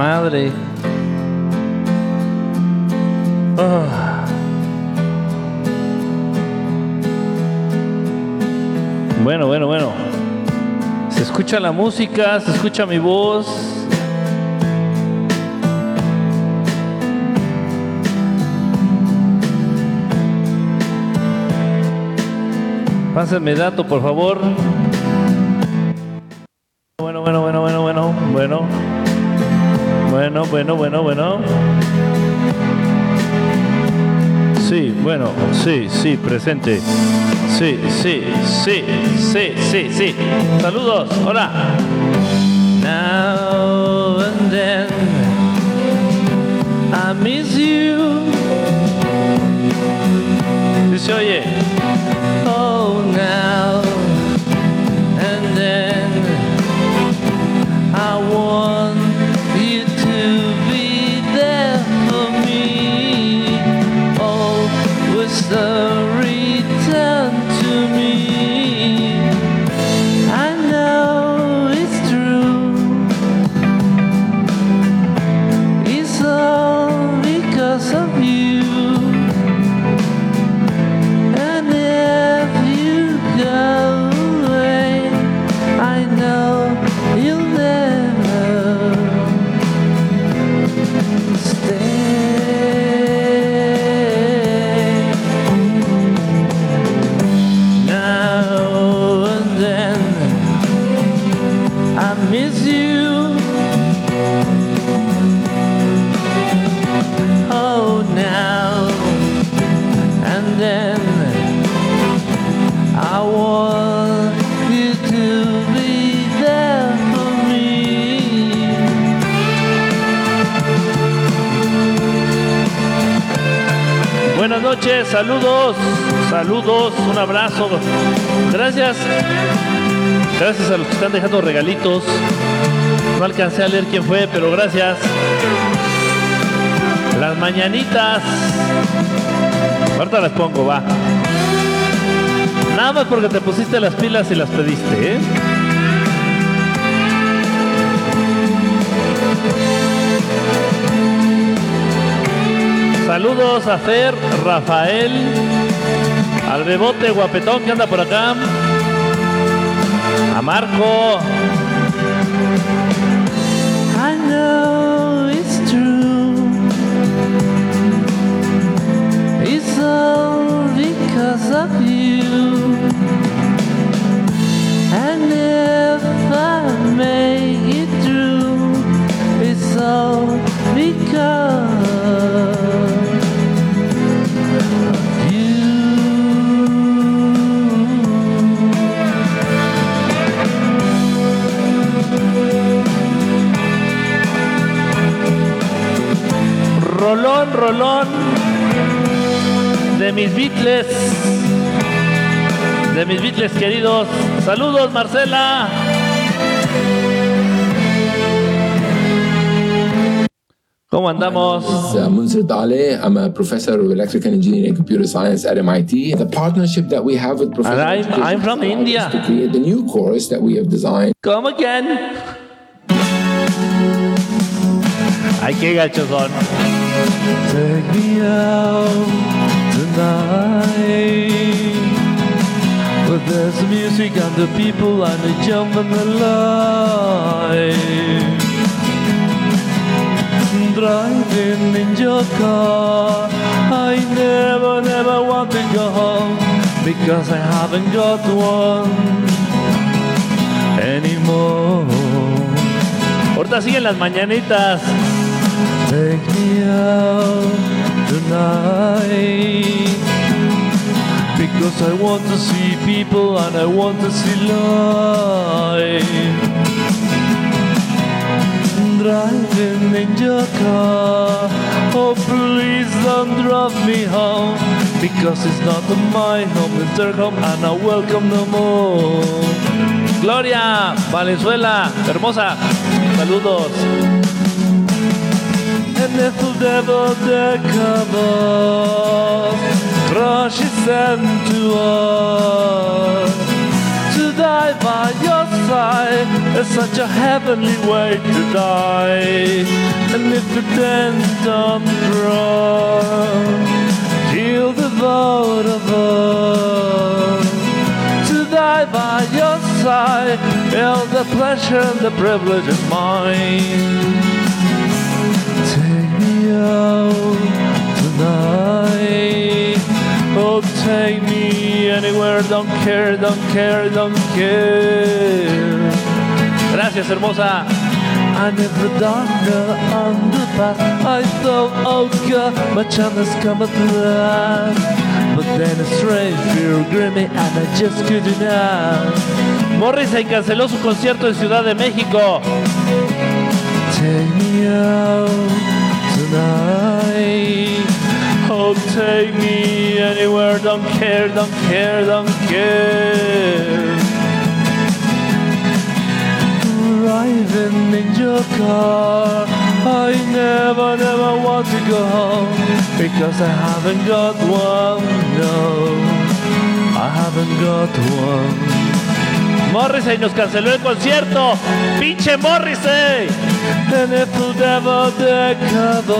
¡Ta madre! Ah. Bueno, bueno, bueno. Se escucha la música, se escucha mi voz. Pásenme dato, por favor. Bueno, bueno, bueno. Sí, bueno, sí, sí, presente. Sí, sí, sí, sí, sí, sí. Saludos, hola. Now and then I miss you. Sí se oye. Oh, now saludos, saludos, un abrazo. Gracias. Gracias a los que están dejando regalitos. No alcancé a leer quién fue, pero gracias. Las mañanitas. Ahorita las pongo, va. Nada más porque te pusiste las pilas y las pediste, ¿eh? Saludos a Fer, Rafael, al Bebote Guapetón que anda por acá, a Marco. I know it's true. It's all because of you. And if I make it through, it's all because Rolón, rolón de mis Beatles, de mis Beatles queridos. Saludos, Marcela. ¿Cómo andamos? is uh, Dale. I'm a professor of electrical engineering and computer science at MIT. The partnership that we have with Professor And I'm- I'm from has allowed us India. to create the new course that we have designed. Come again. Ay, qué gachos son. Take me out tonight. But there's the music and the people and the jump and the light. Driving in your car. I never, never want to go home because I haven't got one anymore. Ahorita siguen las mañanitas. Take me out tonight. Because I want to see people and I want to see life. Driving in your car. Oh, please don't drop me home. Because it's not my home, it's their home, and I welcome no more. Gloria Valenzuela, hermosa, saludos. The devil there comes, crushes them to us, to die by your side is such a heavenly way to die. And if you then don't feel the vote of us to die by your side. Feel the pleasure and the privilege is mine. Take me out tonight. Oh, take me anywhere. Don't care, don't care, don't care. Gracias, hermosa. I never the. I thought, oh God, my chance has come at last. But then a strange fear gripped me and I just couldn't ask. Morrissey canceló su concierto en Ciudad de México. Take me out tonight. Oh, take me anywhere. Don't care, don't care, don't care. Driving in your car. I never, never want to go home because I haven't got one. No, I haven't got one. Morrissey nos canceló el concierto. ¡Pinche Morrissey! And if the devil the cover,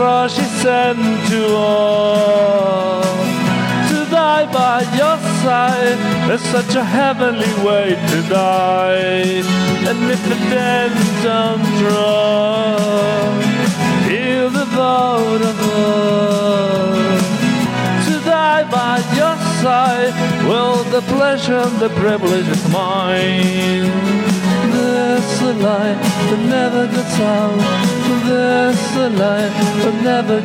rush is sent to all. To die by your side is such a heavenly way to die. And if the dead don't run, feel the vote of love to die by your side. Well, the pleasure and the privilege is mine. Never a never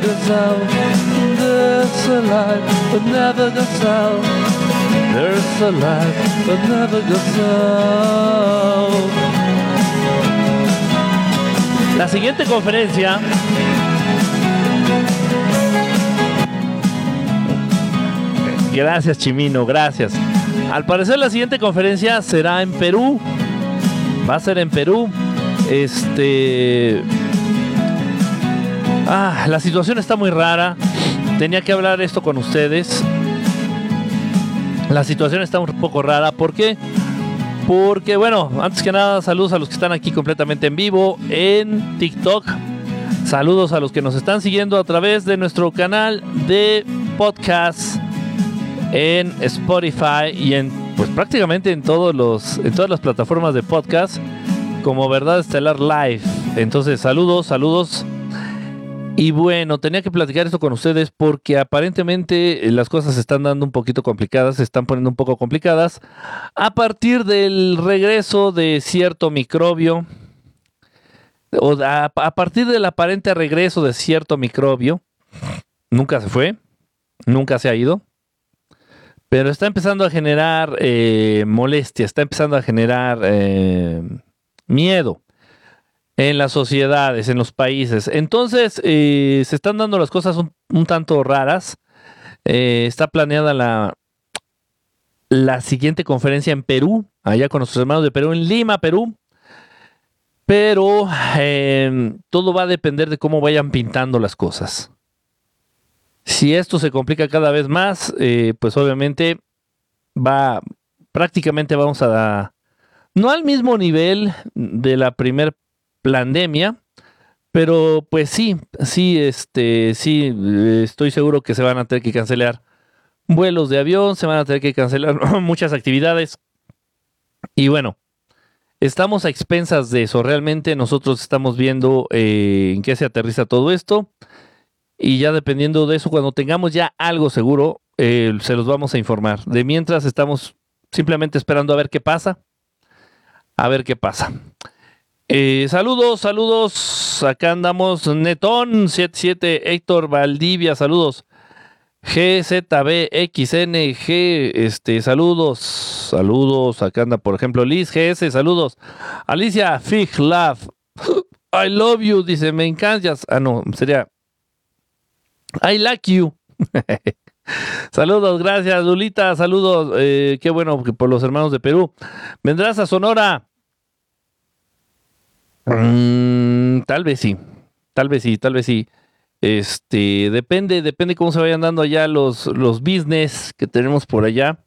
a never. There's a never. La siguiente conferencia Gracias, Chimino, gracias. Al parecer la siguiente conferencia será en Perú. Va a ser en Perú. Este... Ah, la situación está muy rara. Tenía que hablar esto con ustedes. La situación está un poco rara. ¿Por qué? Porque, bueno, antes que nada, saludos a los que están aquí completamente en vivo en TikTok. Saludos a los que nos están siguiendo a través de nuestro canal de podcast en Spotify y en pues prácticamente en todos los en todas las plataformas de podcast como Verdad Estelar Live. Entonces, saludos, saludos. Y bueno, tenía que platicar esto con ustedes porque aparentemente las cosas se están dando un poquito complicadas, se están poniendo un poco complicadas a partir del regreso de cierto microbio o a, a partir del aparente regreso de cierto microbio. Nunca se fue, nunca se ha ido pero está empezando a generar eh, molestia, está empezando a generar eh, miedo en las sociedades, en los países. Entonces, eh, se están dando las cosas un, tanto raras. está planeada la, la siguiente conferencia en Perú, allá con nuestros hermanos de Perú, en Lima, Perú. Pero todo va a depender de cómo vayan pintando las cosas. Si esto se complica cada vez más, eh, pues obviamente va, prácticamente vamos a, no al mismo nivel de la primer pandemia, pero pues sí, sí, este, sí, estoy seguro que se van a tener que cancelar vuelos de avión, se van a tener que cancelar muchas actividades. Y bueno, estamos a expensas de eso. Realmente nosotros estamos viendo eh, en qué se aterriza todo esto. Y ya dependiendo de eso, cuando tengamos ya algo seguro, eh, se los vamos a informar. De mientras estamos simplemente esperando a ver qué pasa. A ver qué pasa. Eh, saludos, saludos. Acá andamos. Netón77, Héctor Valdivia, saludos. GZBXNG, este, saludos, saludos. Acá anda, por ejemplo, Liz GS, saludos. Alicia Fig Love, I love you, dice, me encantas. Ah, no, sería I like you. saludos, gracias, Lulita. Saludos. Eh, qué bueno por los hermanos de Perú. ¿Vendrás a Sonora? Mm, tal vez sí. Tal vez sí, tal vez sí. Este, depende, depende cómo se vayan dando allá los, los business que tenemos por allá.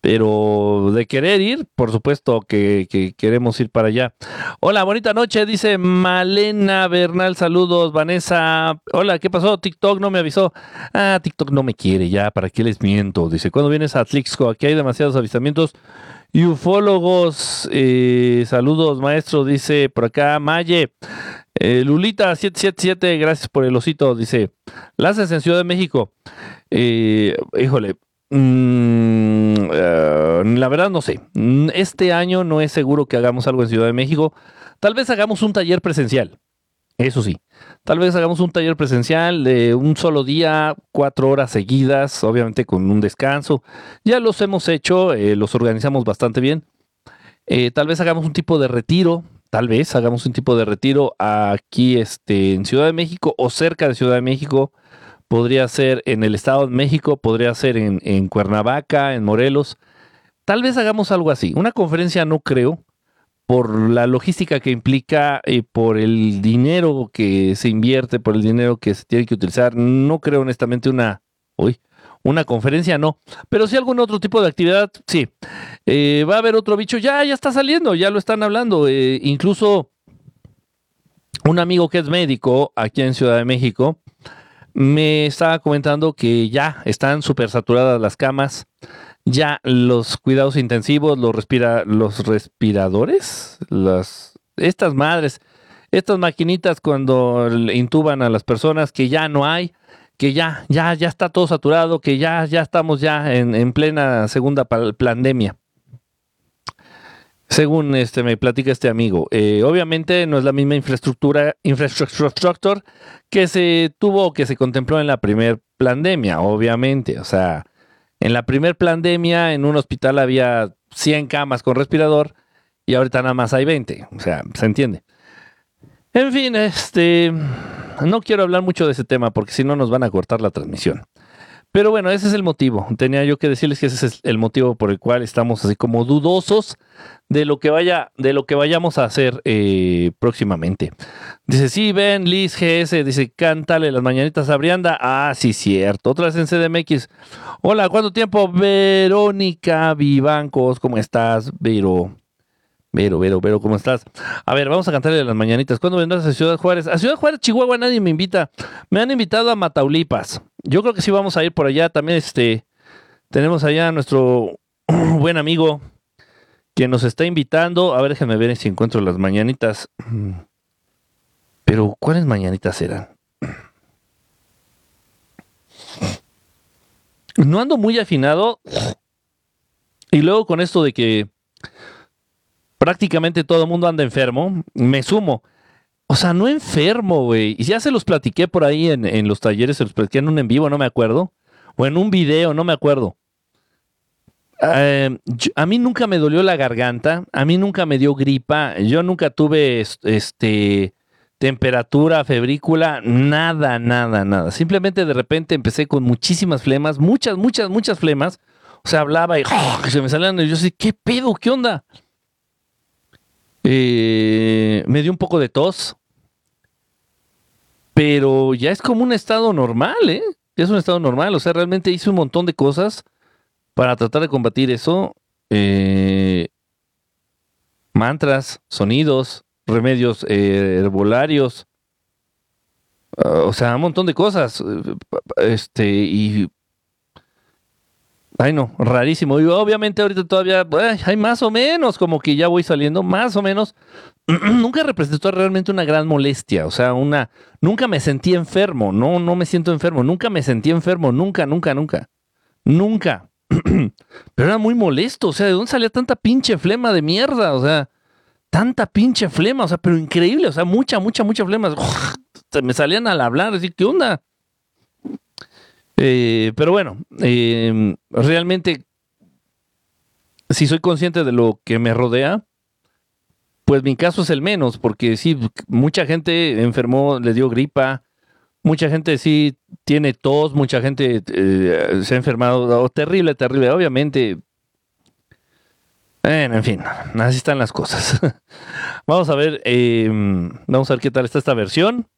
Pero de querer ir, por supuesto que, que, queremos ir para allá. Hola, bonita noche, dice Malena Bernal. Saludos, Vanessa. Hola, ¿qué pasó? TikTok no me avisó. Ah, TikTok no me quiere ya, ¿para qué les miento? Dice, ¿cuándo vienes a Atlixco? Aquí hay demasiados avistamientos. Y ufólogos, eh, saludos, maestro, dice por acá Maye. Eh, Lulita777, gracias por el osito, dice. Lances en Ciudad de México. Eh, híjole, Mm, eh, la verdad no sé. Mm, este año no es seguro que hagamos algo en Ciudad de México. Tal vez hagamos un taller presencial. Eso sí. Tal vez hagamos un taller presencial de un solo día, cuatro horas seguidas, obviamente con un descanso. Ya los hemos hecho, eh, los organizamos bastante bien. Eh, tal vez hagamos un tipo de retiro. Tal vez hagamos un tipo de retiro aquí este, en Ciudad de México o cerca de Ciudad de México podría ser en el Estado de México, podría ser en, Cuernavaca, en Morelos. Tal vez hagamos algo así. Una conferencia no creo, por la logística que implica y por el dinero que se invierte, por el dinero que se tiene que utilizar. No creo honestamente una, uy, una conferencia, no. Pero sí algún otro tipo de actividad, sí. Eh, va a haber otro bicho, ya, ya está saliendo, ya lo están hablando. Eh, incluso un amigo que es médico aquí en Ciudad de México, me estaba comentando que ya están súper saturadas las camas, ya los cuidados intensivos, los, respira, los respiradores, las, estas madres, estas maquinitas cuando intuban a las personas que ya no hay, que ya, ya, ya está todo saturado, que ya, ya estamos ya en, en plena segunda pandemia. Según este me platica este amigo, eh, obviamente no es la misma infraestructura, infraestructura que se tuvo, que se contempló en la primera pandemia, obviamente. O sea, en la primera pandemia en un hospital había 100 camas con respirador y ahorita nada más hay 20. O sea, se entiende. En fin, este, no quiero hablar mucho de ese tema porque si no nos van a cortar la transmisión. Pero bueno, ese es el motivo. Tenía yo que decirles que ese es el motivo por el cual estamos así como dudosos de lo que vaya, de lo que vayamos a hacer eh, próximamente. Dice, sí, ven, Liz GS, dice, cántale las mañanitas a Brianda. Ah, sí, cierto. Otra vez en CDMX. Hola, ¿cuánto tiempo? Verónica Vivancos, ¿cómo estás? Vero. Vero, Vero, Vero, ¿cómo estás? A ver, vamos a cantarle las mañanitas. ¿Cuándo vendrás a Ciudad Juárez? A Ciudad Juárez, Chihuahua, nadie me invita. Me han invitado a Mataulipas. Yo creo que sí vamos a ir por allá. También este, tenemos allá a nuestro buen amigo que nos está invitando. A ver, déjenme ver si encuentro las mañanitas. Pero, ¿cuáles mañanitas eran? No ando muy afinado. Y luego con esto de que prácticamente todo el mundo anda enfermo, me sumo. O sea, no enfermo, güey. Y ya se los platiqué por ahí en, los talleres, se los platiqué en un en vivo, no me acuerdo. O en un video, no me acuerdo. Eh, a mí nunca me dolió la garganta, a mí nunca me dio gripa, yo nunca tuve este temperatura, febrícula, nada, nada, nada. Simplemente de repente empecé con muchísimas flemas, muchas, muchas, muchas flemas. O sea, hablaba y se me salían yo sé, ¿qué pedo? ¿Qué onda? Eh, me dio un poco de tos, pero ya es como un estado normal, ¿eh? Ya es un estado normal, o sea, realmente hice un montón de cosas para tratar de combatir eso. Eh, mantras, sonidos, remedios eh, herbolarios, ah, o sea, un montón de cosas. Este, y Ay, no, rarísimo. Y obviamente ahorita todavía hay más o menos, como que ya voy saliendo, más o menos. nunca representó realmente una gran molestia, o sea, una. Nunca me sentí enfermo, no, no me siento enfermo, nunca me sentí enfermo, nunca, nunca, nunca. Nunca. Pero era muy molesto, o sea, ¿de dónde salía tanta pinche flema de mierda? O sea, tanta pinche flema, o sea, pero increíble, o sea, mucha, mucha, mucha flema. me salían al hablar, decir, ¿qué onda? Eh, pero bueno, em, realmente, si soy consciente de lo que me rodea, pues mi caso es el menos, porque sí, mucha gente enfermó, le dio gripa, mucha gente sí tiene tos, mucha gente eh, se ha enfermado, oh, terrible, terrible, obviamente. En fin, así están las cosas. vamos a ver, em, vamos a ver qué tal está esta versión.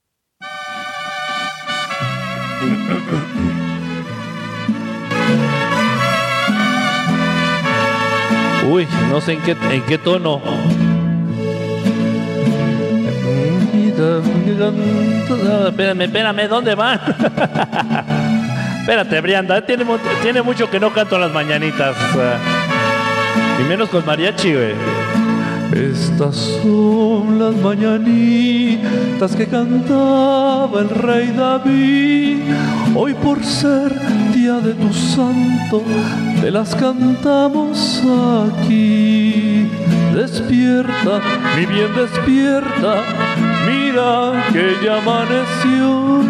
Uy, no sé en qué, en qué tono. Espérame, espérame, ¿dónde van? Espérate, Brianda, tiene, tiene mucho que no canto las mañanitas. y menos con mariachi, güey. Estas son las mañanitas que cantaba el rey David. Hoy por ser día de tu santo, te las cantamos aquí. Despierta, mi bien despierta, mira que ya amaneció.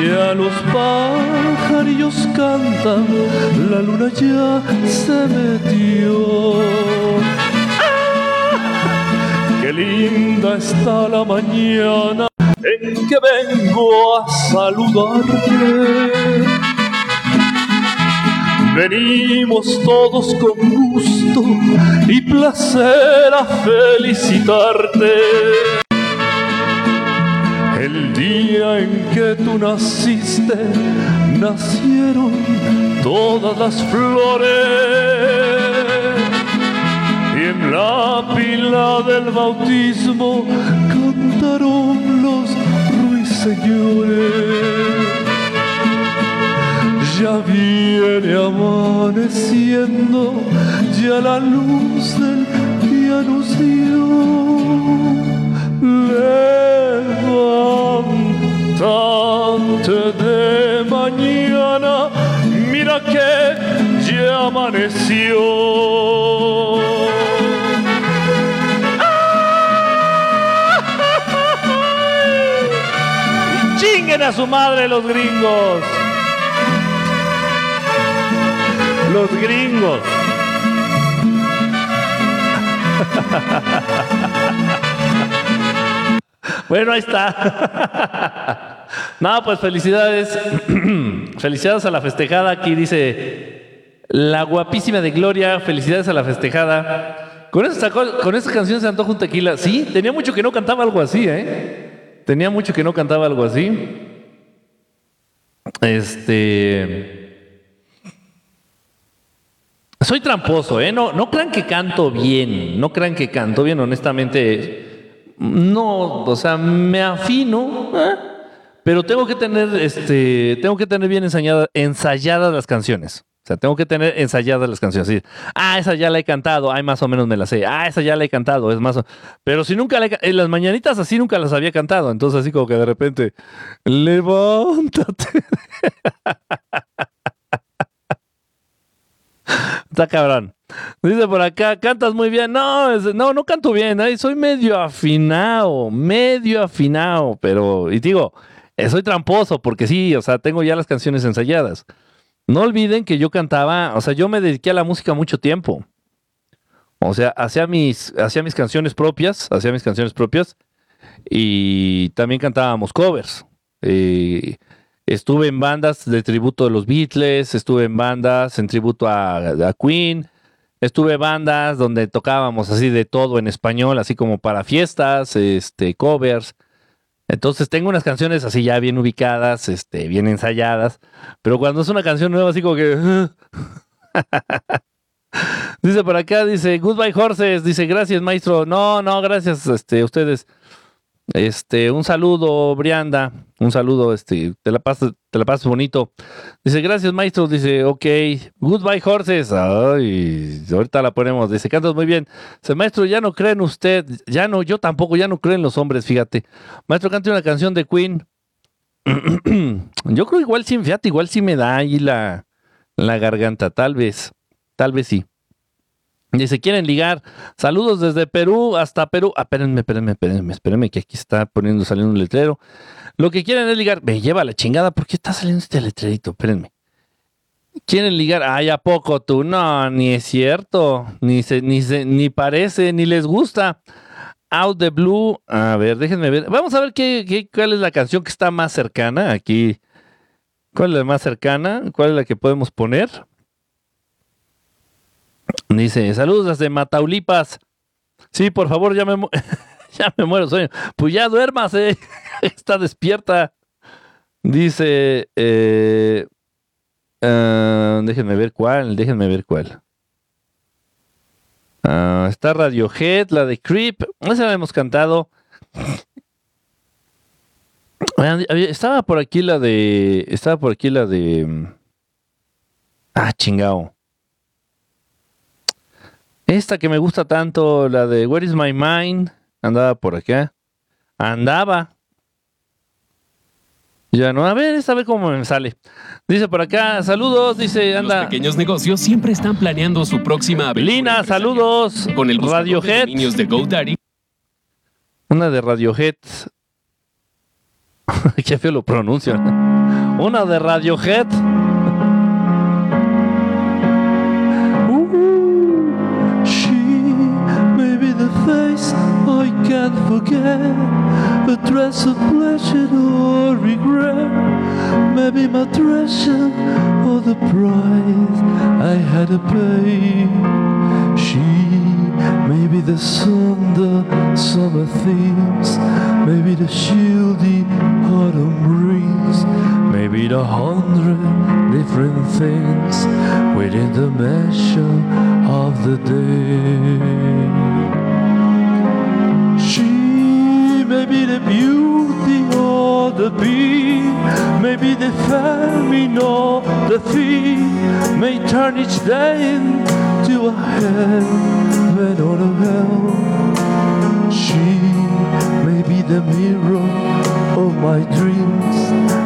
Y a los pajarillos cantan, la luna ya se metió. ¡Ah! ¡Qué linda está la mañana en que vengo a saludarte! Venimos todos con gusto y placer a felicitarte. El día en que tú naciste, nacieron todas las flores. Y en la pila del bautismo cantaron los ruiseñores ya viene amaneciendo, ya la luz del día nos dio. De mañana, mira que ya amaneció. ¡Chinguen a su madre los gringos! Los gringos. Bueno, ahí está. No, pues felicidades. felicidades a la festejada. Aquí dice la guapísima de Gloria. Felicidades a la festejada. Con esa, con esa canción se antoja un tequila. Sí, tenía mucho que no cantaba algo así, ¿eh? Tenía mucho que no cantaba algo así. Este. Soy tramposo, ¿eh? No, no crean que canto bien, no crean que canto bien, honestamente. No, o sea, me afino, ¿eh? pero tengo que tener, este, tengo que tener bien ensayadas las canciones. O sea, tengo que tener ensayadas las canciones. ah, esa ya la he cantado, ay, más o menos me la sé. Ah, esa ya la he cantado, es más. Pero si nunca la he... En las mañanitas así nunca las había cantado. Entonces, así como que de repente, levántate. Está cabrón. Dice por acá, cantas muy bien. No, no, no canto bien. soy medio afinado, medio afinado. Pero, y digo, eh, soy tramposo porque sí, o sea, tengo ya las canciones ensayadas. No olviden que yo cantaba, o sea, yo me dediqué a la música mucho tiempo. O sea, hacía mis, hacía mis canciones propias, hacía mis canciones propias y también cantábamos covers. Eh, Estuve en bandas de tributo de los Beatles, estuve en bandas en tributo a, Queen, estuve en bandas donde tocábamos así de todo en español, así como para fiestas, este, covers. Entonces tengo unas canciones así ya bien ubicadas, este, bien ensayadas, pero cuando es una canción nueva así como que... dice por acá, dice, Goodbye Horses, dice, gracias maestro. No, no, gracias este, ustedes. Este, un saludo, Brianda. Un saludo, este, te la pasas, te la pasas bonito. Dice, gracias, maestro. Dice, ok, goodbye, horses. Ay, ahorita la ponemos. Dice, cantas muy bien. Dice, maestro, ya no creen usted. Ya no, yo tampoco, ya no creen los hombres, fíjate. Maestro, cante una canción de Queen. yo creo igual sí, fíjate, igual sí me da ahí la, la garganta, tal vez. Tal vez sí. Dice, quieren ligar. Saludos desde Perú hasta Perú. Ah, espérenme, espérenme, espérenme, espérenme, que aquí está poniendo, saliendo un letrero. Lo que quieren es ligar. Me lleva la chingada. ¿Por qué está saliendo este letrerito? Espérenme. Quieren ligar. Ay, ¿a poco tú? No, ni es cierto. Ni, se, ni, se, ni parece, ni les gusta. Out the Blue. A ver, déjenme ver. Vamos a ver qué, qué, cuál es la canción que está más cercana aquí. ¿Cuál es la más cercana? ¿Cuál es la que podemos poner? Dice, saludos desde Mataulipas. Sí, por favor, ya me, ya me muero sueño. Pues ya duermas, eh. Está despierta. Dice, eh, ah, déjenme ver cuál, déjenme ver cuál. Ah, está Radiohead, la de Creep. Esa la hemos cantado. Estaba por aquí la de. Estaba por aquí la de. Ah, chingao. Esta que me gusta tanto, la de Where is my mind, andaba por acá. Andaba. Ya no, a ver, esta vez cómo me sale. Dice por acá, saludos, dice, anda. Los pequeños negocios siempre están planeando su próxima Lina, saludos. Con el Radiohead. De niños de GoDaddy. Una de Radiohead. Qué feo lo pronuncia. Una de Radiohead. Can't forget A dress of pleasure or regret. Maybe my treasure or the price I had to pay. She may be the sun, the summer themes Maybe the shieldy autumn breeze. Maybe the hundred different things Within the measure of the day Maybe the beauty or the bee, maybe the famine or the thief may turn each day into a heaven or a hell. She may be the mirror of my dreams,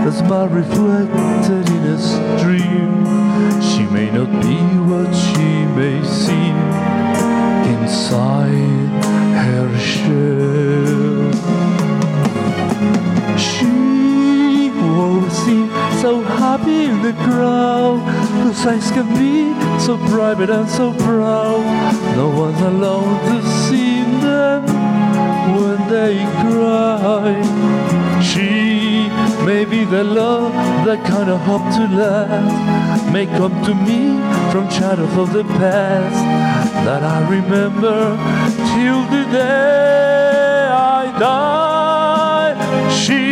as my reflected in a stream. She may not be what she may seem inside her shell. So happy in the crowd. Whose eyes can be so private and so proud. No one's allowed to see them when they cry. She may be the love that kind of hope to last. May come to me from shadows of the past that I remember till the day I die. She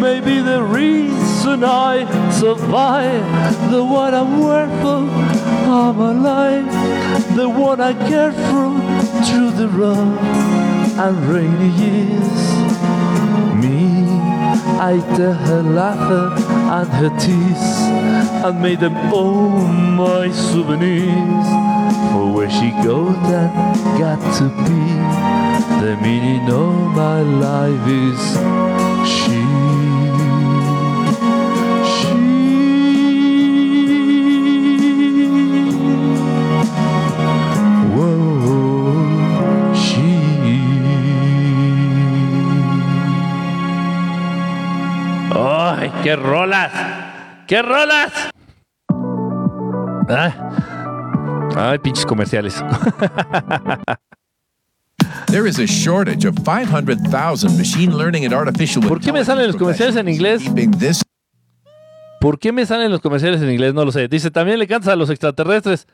may be the reason I survive, the one I'm worthful, I'm alive, the one I care for through the rough and rainy years. Me, I tell her laughter and her tears, and made them all my souvenirs for where she goes and got to be. The meaning of my life is qué rolas! ¡Qué rolas! Ah. Ay, pinches comerciales. There is a shortage of 500,000 machine learning and artificial ¿Por qué me salen los comerciales en inglés? ¿Por qué me salen los comerciales en inglés? No lo sé. Dice, también le cantas a los extraterrestres.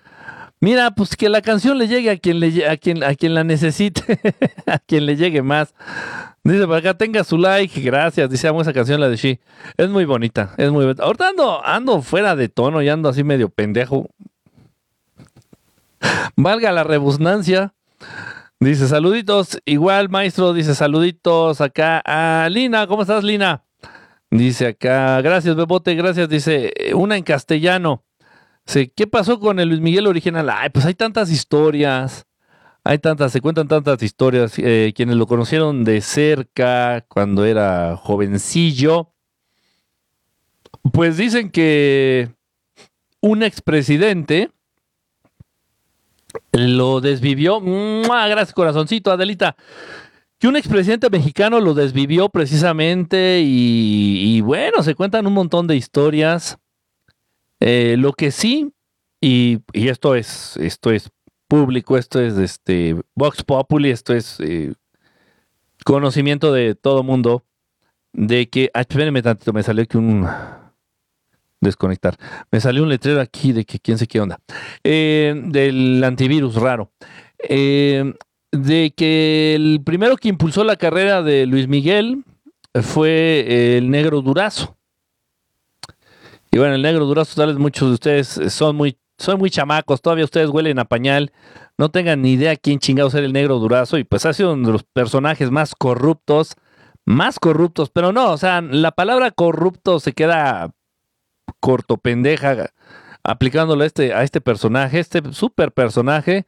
Mira, pues que la canción le llegue a quien, le, a quien, a quien la necesite, a quien le llegue más. Dice por acá, tenga su like, gracias. Dice, amo esa canción, la de She. Es muy bonita, es muy bonita. Ahorita ando, ando fuera de tono y ando así medio pendejo. Valga la rebusnancia. Dice, saluditos. Igual, maestro, dice, saluditos acá a Lina. ¿Cómo estás, Lina? Dice acá, gracias, Bebote, gracias. Dice, una en castellano. ¿Qué pasó con el Luis Miguel original? Ay, pues hay tantas historias. Hay tantas, se cuentan tantas historias. Eh, quienes lo conocieron de cerca cuando era jovencillo, pues dicen que un expresidente lo desvivió. Gracias, corazoncito, Adelita. Que un expresidente mexicano lo desvivió precisamente y bueno, se cuentan un montón de historias. Eh, lo que sí, y, esto es, esto es público, esto es este Vox Populi, esto es eh, conocimiento de todo mundo, de que, ah, espérenme tantito, me salió aquí un desconectar. Me salió un letrero aquí de que quién sé qué onda. Eh, del antivirus raro. De que el primero que impulsó la carrera de Luis Miguel fue el negro Durazo. Y bueno, el negro Durazo, tal vez muchos de ustedes son muy son muy chamacos, todavía ustedes huelen a pañal, no tengan ni idea quién chingados era el negro durazo y pues ha sido uno de los personajes más corruptos, más corruptos, pero no, o sea, la palabra corrupto se queda corto pendeja aplicándolo a este, a este personaje, este super personaje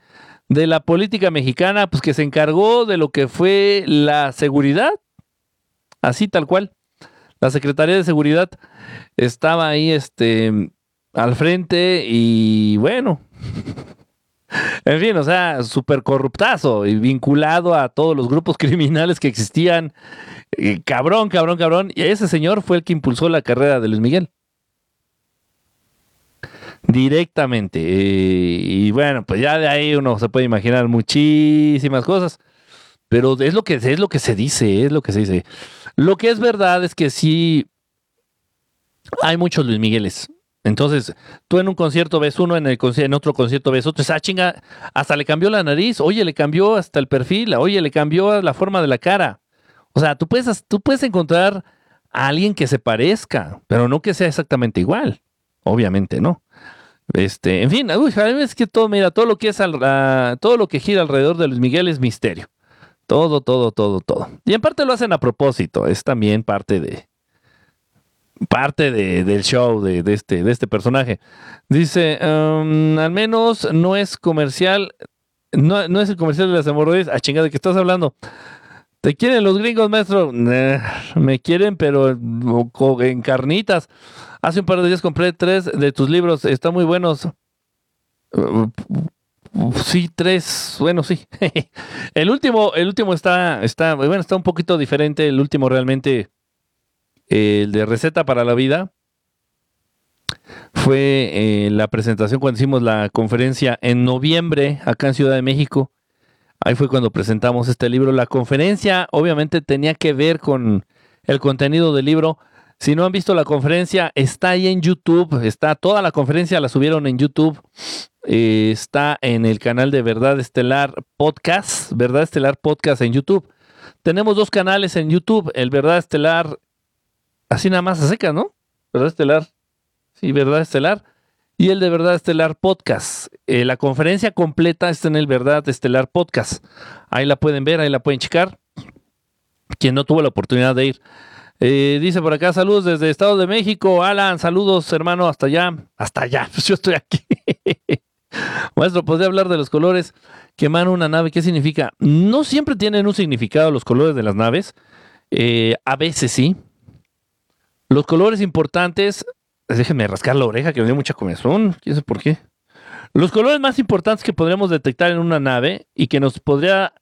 de la política mexicana, pues que se encargó de lo que fue la seguridad, así tal cual. La Secretaría de Seguridad estaba ahí este, al frente y bueno, en fin, o sea, súper corruptazo y vinculado a todos los grupos criminales que existían. cabrón, cabrón, cabrón. Y ese señor fue el que impulsó la carrera de Luis Miguel. Directamente. y bueno, pues ya de ahí uno se puede imaginar muchísimas cosas. Pero es lo que, es lo que se dice, es lo que se dice. Lo que es verdad es que sí hay muchos Luis Migueles. Entonces, tú en un concierto ves uno, en, el en otro concierto ves otro. Ah, chinga, hasta le cambió la nariz. Oye, le cambió hasta el perfil. Oye, le cambió la forma de la cara. O sea, tú puedes, tú puedes encontrar a alguien que se parezca, pero no que sea exactamente igual. Obviamente, ¿no? Este, en fin, uy, es que todo, mira, todo lo que es todo lo que gira alrededor de Luis Miguel es misterio. Todo, todo, todo, todo. Y en parte lo hacen a propósito. Es también parte de, parte del show de, este, de este personaje. Dice, al menos no es comercial, no, no, es el comercial de las hemorroides. A ah, chingada, ¿de qué estás hablando? ¿Te quieren los gringos, maestro? me quieren, pero en carnitas. Hace un par de días compré tres de tus libros, están muy buenos. Sí, tres, bueno, sí. el último, el último está, está, bueno, está un poquito diferente. El último realmente el de Receta para la Vida, fue eh, la presentación cuando hicimos la conferencia en noviembre acá en Ciudad de México. Ahí fue cuando presentamos este libro. La conferencia obviamente tenía que ver con el contenido del libro. Si no han visto la conferencia, está ahí en YouTube. Está toda la conferencia, la subieron en YouTube. Eh, está en el canal de Verdad Estelar Podcast. Verdad Estelar Podcast en YouTube. Tenemos dos canales en YouTube, el Verdad Estelar así nada más a seca, ¿no? ¿Verdad Estelar? Sí, ¿Verdad Estelar? Y el de Verdad Estelar Podcast. Eh, la conferencia completa está en el Verdad Estelar Podcast. Ahí la pueden ver, ahí la pueden checar. Quien no tuvo la oportunidad de ir. Eh, dice por acá, saludos desde Estado de México. Alan, saludos, hermano, hasta allá. Hasta allá, pues yo estoy aquí. Maestro, ¿podría hablar de los colores que emana una nave? ¿Qué significa? No siempre tienen un significado los colores de las naves. Eh, a veces sí, los colores importantes, déjenme rascar la oreja que me dio mucha comezón, quién sé por qué. Los colores más importantes que podremos detectar en una nave y que nos podría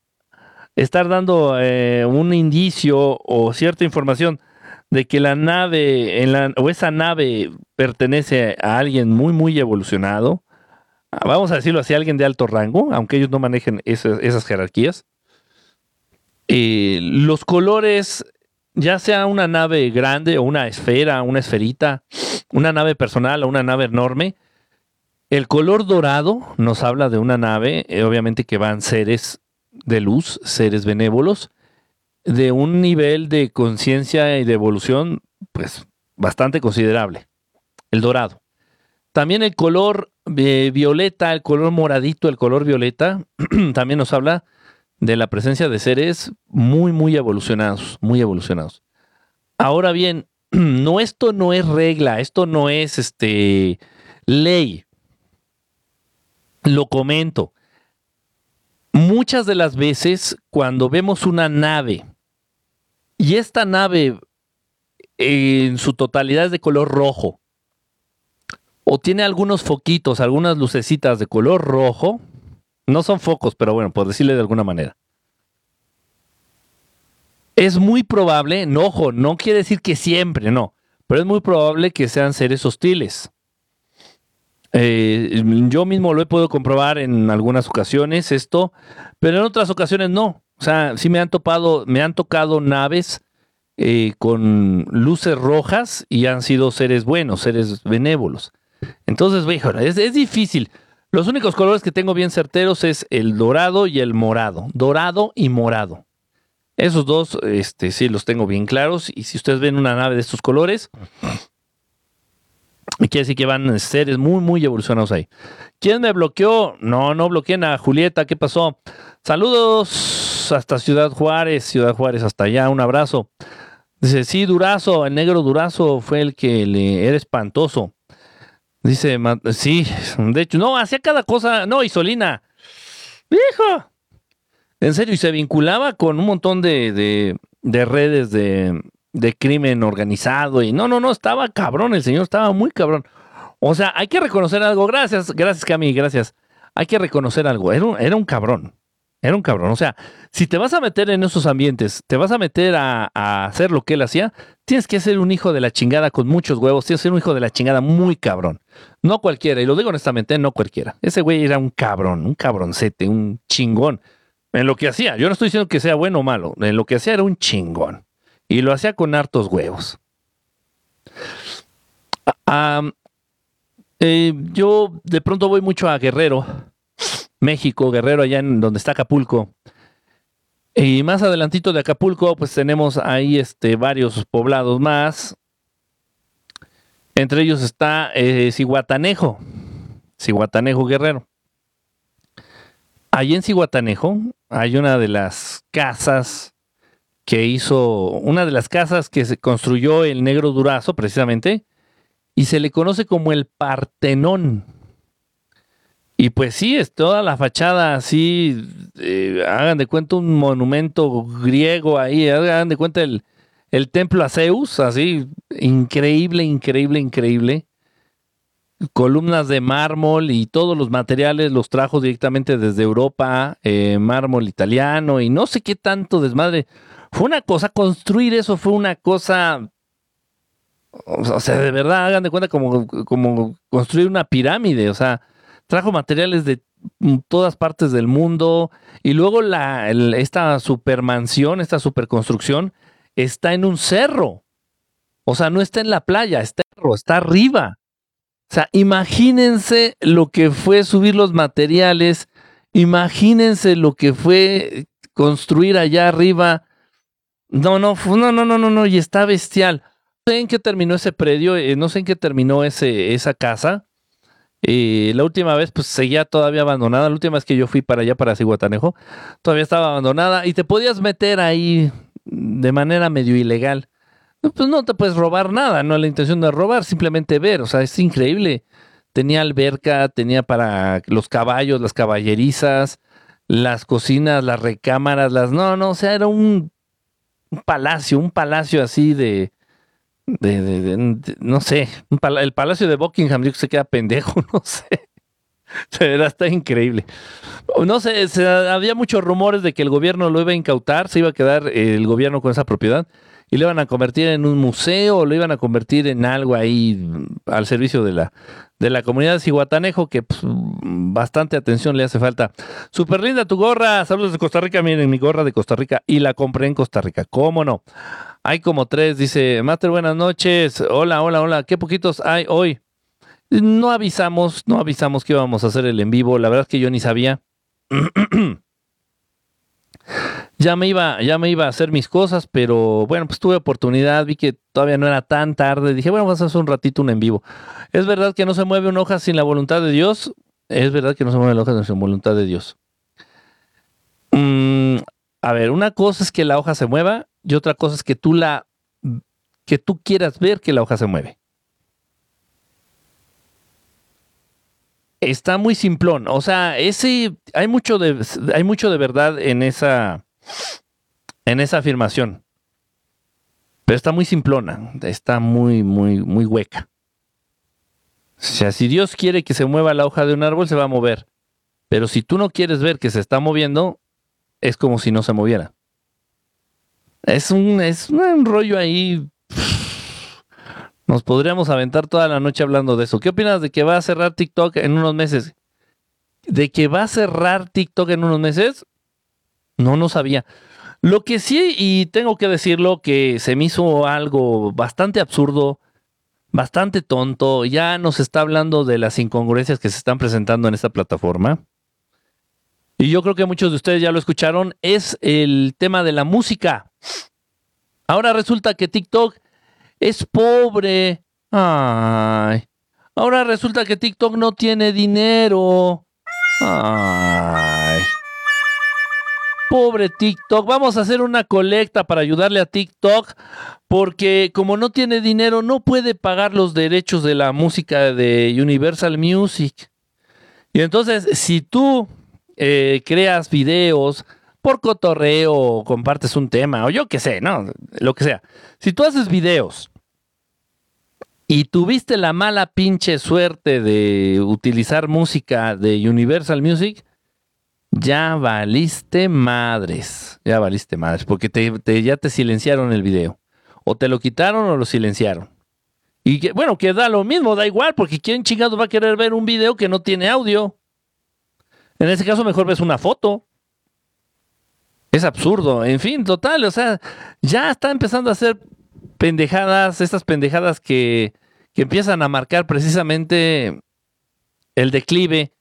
estar dando eh, un indicio o cierta información de que la nave o esa nave pertenece a alguien muy, muy evolucionado. Ah, vamos a decirlo así, alguien de alto rango, aunque ellos no manejen esas, jerarquías. Eh, los colores ya sea una nave grande o una esfera, una esferita, una nave personal o una nave enorme, el color dorado nos habla de una nave, eh, obviamente que van seres de luz, seres benévolos, de un nivel de conciencia y de evolución, pues bastante considerable. El dorado. También el color eh, violeta, el color moradito, el color violeta, también nos habla de la presencia de seres muy, muy evolucionados, muy evolucionados. Ahora bien, no, esto no es regla, esto no es este, ley. Lo comento. Muchas de las veces cuando vemos una nave y esta nave en su totalidad es de color rojo o tiene algunos foquitos, algunas lucecitas de color rojo, no son focos, pero bueno, por decirle de alguna manera. Es muy probable, no, no quiere decir que siempre, no, pero es muy probable que sean seres hostiles. Eh, yo mismo lo he podido comprobar en algunas ocasiones esto, pero en otras ocasiones no. O sea, sí me han topado, me han tocado naves eh, con luces rojas y han sido seres buenos, seres benévolos. Entonces, es, es difícil. Los únicos colores que tengo bien certeros es el dorado y el morado. Dorado y morado. Esos dos, este, sí los tengo bien claros. Y si ustedes ven una nave de estos colores, quiere decir que van seres muy, muy evolucionados ahí. ¿Quién me bloqueó? No, no bloqueen a Julieta. ¿Qué pasó? Saludos hasta Ciudad Juárez, Ciudad Juárez, hasta allá. Un abrazo. Dice, sí, Durazo, el negro Durazo fue el que le era espantoso. Dice, sí, de hecho, no, hacía cada cosa. No, Isolina. Hijo. En serio, y se vinculaba con un montón de, de redes de, de crimen organizado y no, no, no, estaba cabrón, el señor estaba muy cabrón. O sea, hay que reconocer algo. Gracias, gracias Cami, gracias. Hay que reconocer algo. Era un, era un cabrón. Era un cabrón. O sea, si te vas a meter en esos ambientes, te vas a meter a, a, hacer lo que él hacía, tienes que ser un hijo de la chingada con muchos huevos. Tienes que ser un hijo de la chingada muy cabrón. No cualquiera. Y lo digo honestamente, no cualquiera. Ese güey era un cabrón, un cabroncete, un chingón. En lo que hacía. Yo no estoy diciendo que sea bueno o malo. En lo que hacía era un chingón. Y lo hacía con hartos huevos. Ah, eh, yo de pronto voy mucho a Guerrero, México, Guerrero, allá en donde está Acapulco. Y más adelantito de Acapulco, pues tenemos ahí este, varios poblados más. Entre ellos está eh, Cihuatanejo, Cihuatanejo Guerrero. Allí en Cihuatanejo hay una de las casas que hizo una de las casas que se construyó el negro Durazo, precisamente, y se le conoce como el Partenón. Y pues sí, es toda la fachada así, eh, hagan de cuenta un monumento griego ahí, hagan de cuenta el, el templo a Zeus, así, increíble, increíble, increíble. Columnas de mármol y todos los materiales los trajo directamente desde Europa, eh, mármol italiano y no sé qué tanto desmadre fue una cosa, construir eso fue una cosa, o sea, de verdad, hagan de cuenta como, como construir una pirámide, o sea, trajo materiales de todas partes del mundo y luego la, esta supermansión, esta superconstrucción está en un cerro, o sea, no está en la playa, está, está arriba. O sea, imagínense lo que fue subir los materiales, imagínense lo que fue construir allá arriba no, no, no, no, no, no, no, y está bestial. No sé en qué terminó ese predio, eh, no sé en qué terminó ese, esa casa. Eh, la última vez, pues seguía todavía abandonada. La última vez que yo fui para allá, para Ciguatanejo, todavía estaba abandonada y te podías meter ahí de manera medio ilegal. Pues no te puedes robar nada, no la intención de robar, simplemente ver, o sea, es increíble. Tenía alberca, tenía para los caballos, las caballerizas, las cocinas, las recámaras, las... No, no, o sea, era un un palacio, un palacio así de, de, no sé, el palacio de Buckingham, yo que se queda pendejo, no sé. Se verá, está increíble. No sé, había muchos rumores de que el gobierno lo iba a incautar, se iba a quedar el gobierno con esa propiedad y lo iban a convertir en un museo, o lo iban a convertir en algo ahí al servicio de la, de la comunidad de Cihuatanejo, que pues, bastante atención le hace falta. Super linda tu gorra, saludos de Costa Rica, miren mi gorra de Costa Rica y la compré en Costa Rica, ¿cómo no? Hay como tres, dice, Master, buenas noches, hola, hola, hola, ¿qué poquitos hay hoy? No avisamos, no avisamos que íbamos a hacer el en vivo, la verdad es que yo ni sabía. ya me iba, ya me iba a hacer mis cosas, pero bueno, pues tuve oportunidad, vi que todavía no era tan tarde, dije, bueno, vamos a hacer un ratito un en vivo. ¿Es verdad que no se mueve una hoja sin la voluntad de Dios? Es verdad que no se mueve la hoja sin la voluntad de Dios. Mm, a ver, una cosa es que la hoja se mueva y otra cosa es que tú la que tú quieras ver que la hoja se mueve. Está muy simplón, o sea, ese hay mucho de hay mucho de verdad en esa en esa afirmación. Pero está muy simplona, está muy, muy, muy hueca. O sea, si Dios quiere que se mueva la hoja de un árbol, se va a mover. Pero si tú no quieres ver que se está moviendo, es como si no se moviera. Es un, es un rollo ahí. Nos podríamos aventar toda la noche hablando de eso. ¿Qué opinas de que va a cerrar TikTok en unos meses? ¿De que va a cerrar TikTok en unos meses? No, no sabía. Lo que sí, y tengo que decirlo, que se me hizo algo bastante absurdo, bastante tonto, ya nos está hablando de las incongruencias que se están presentando en esta plataforma. Y yo creo que muchos de ustedes ya lo escucharon, es el tema de la música. Ahora resulta que TikTok es pobre. Ay, Ahora resulta que TikTok no tiene dinero. Ay. Pobre TikTok. Vamos a hacer una colecta para ayudarle a TikTok. Porque como no tiene dinero, no puede pagar los derechos de la música de Universal Music. Y entonces, si tú eh, creas videos por cotorreo compartes un tema, o yo qué sé, ¿no? Lo que sea. Si tú haces videos y tuviste la mala pinche suerte de utilizar música de Universal Music, ya valiste madres. Ya valiste madres, porque te, ya te silenciaron el video. O te lo quitaron o lo silenciaron. Y bueno, que da lo mismo, da igual, porque ¿quién chingado va a querer ver un video que no tiene audio? En ese caso, mejor ves una foto. Es absurdo. En fin, total, o sea, ya está empezando a hacer pendejadas, estas pendejadas que, que empiezan a marcar precisamente el declive.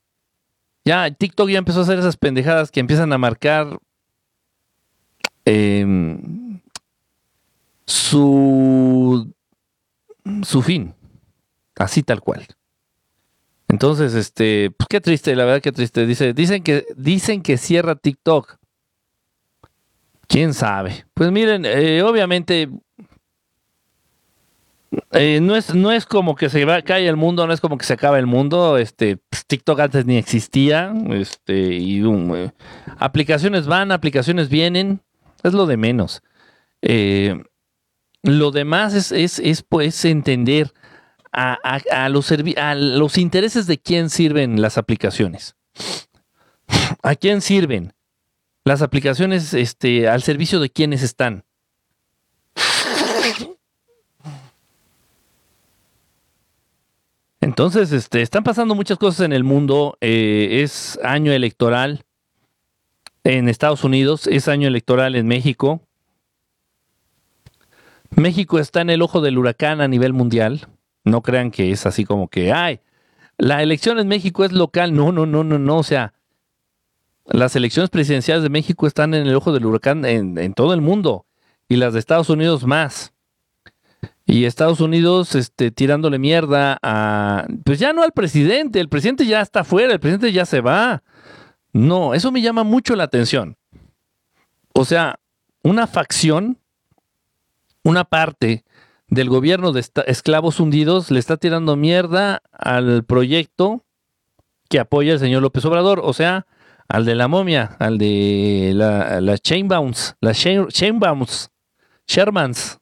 Ya TikTok ya empezó a hacer esas pendejadas que empiezan a marcar em, su, su fin. Así tal cual. Entonces, este, pues qué triste, la verdad qué triste. Dice, dicen que, dicen que cierra TikTok. ¿Quién sabe? Pues miren, eh, obviamente eh, no, es, no es como que se va, cae el mundo, no es como que se acaba el mundo. Este, pues, TikTok antes ni existía. Este, y um, eh, aplicaciones van, aplicaciones vienen. Es lo de menos. lo demás es, es, es pues entender a, los a los intereses de quién sirven las aplicaciones. ¿A quién sirven? Las aplicaciones este, al servicio de quiénes están. Entonces, este, están pasando muchas cosas en el mundo. Eh, es año electoral en Estados Unidos, es año electoral en México. México está en el ojo del huracán a nivel mundial. No crean que es así como que, ay, la elección en México es local. No, no, no, no, no. O sea, las elecciones presidenciales de México están en el ojo del huracán en, todo el mundo y las de Estados Unidos más. Y Estados Unidos este, tirándole mierda a, pues ya no al presidente, el presidente ya está fuera, el presidente ya se va. No, eso me llama mucho la atención. O sea, una facción, una parte del gobierno de esclavos hundidos le está tirando mierda al proyecto que apoya el señor López Obrador, o sea, al de la momia, al de la, la Chainbounce, la Chainbounce, Shermans,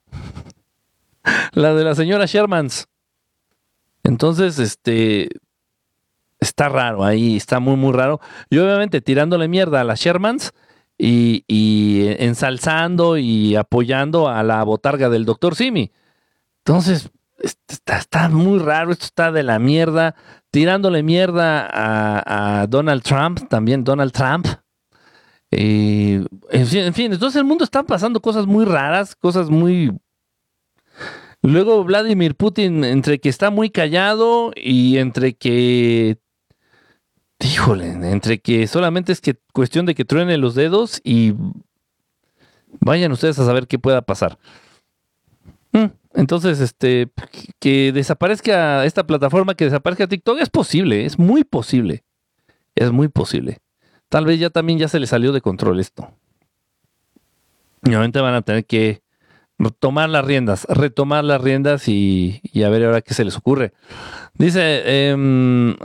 la de la señora Shermans. Entonces, este, está raro ahí, está muy, muy raro. Y obviamente tirándole mierda a las Shermans y ensalzando y apoyando a la botarga del doctor Simi. Entonces, está, muy raro, esto está de la mierda, tirándole mierda a, Donald Trump, también Donald Trump. en, fin, entonces el mundo está pasando cosas muy raras, cosas muy... Luego Vladimir Putin, entre que está muy callado y entre que... Híjole, entre que solamente es que cuestión de que truene los dedos y vayan ustedes a saber qué pueda pasar. Entonces, este, que desaparezca esta plataforma, que desaparezca TikTok, es posible, es muy posible. Es muy posible. Tal vez ya también ya se le salió de control esto. Y obviamente van a tener que tomar las riendas, retomar las riendas y, a ver ahora qué se les ocurre. Dice, em,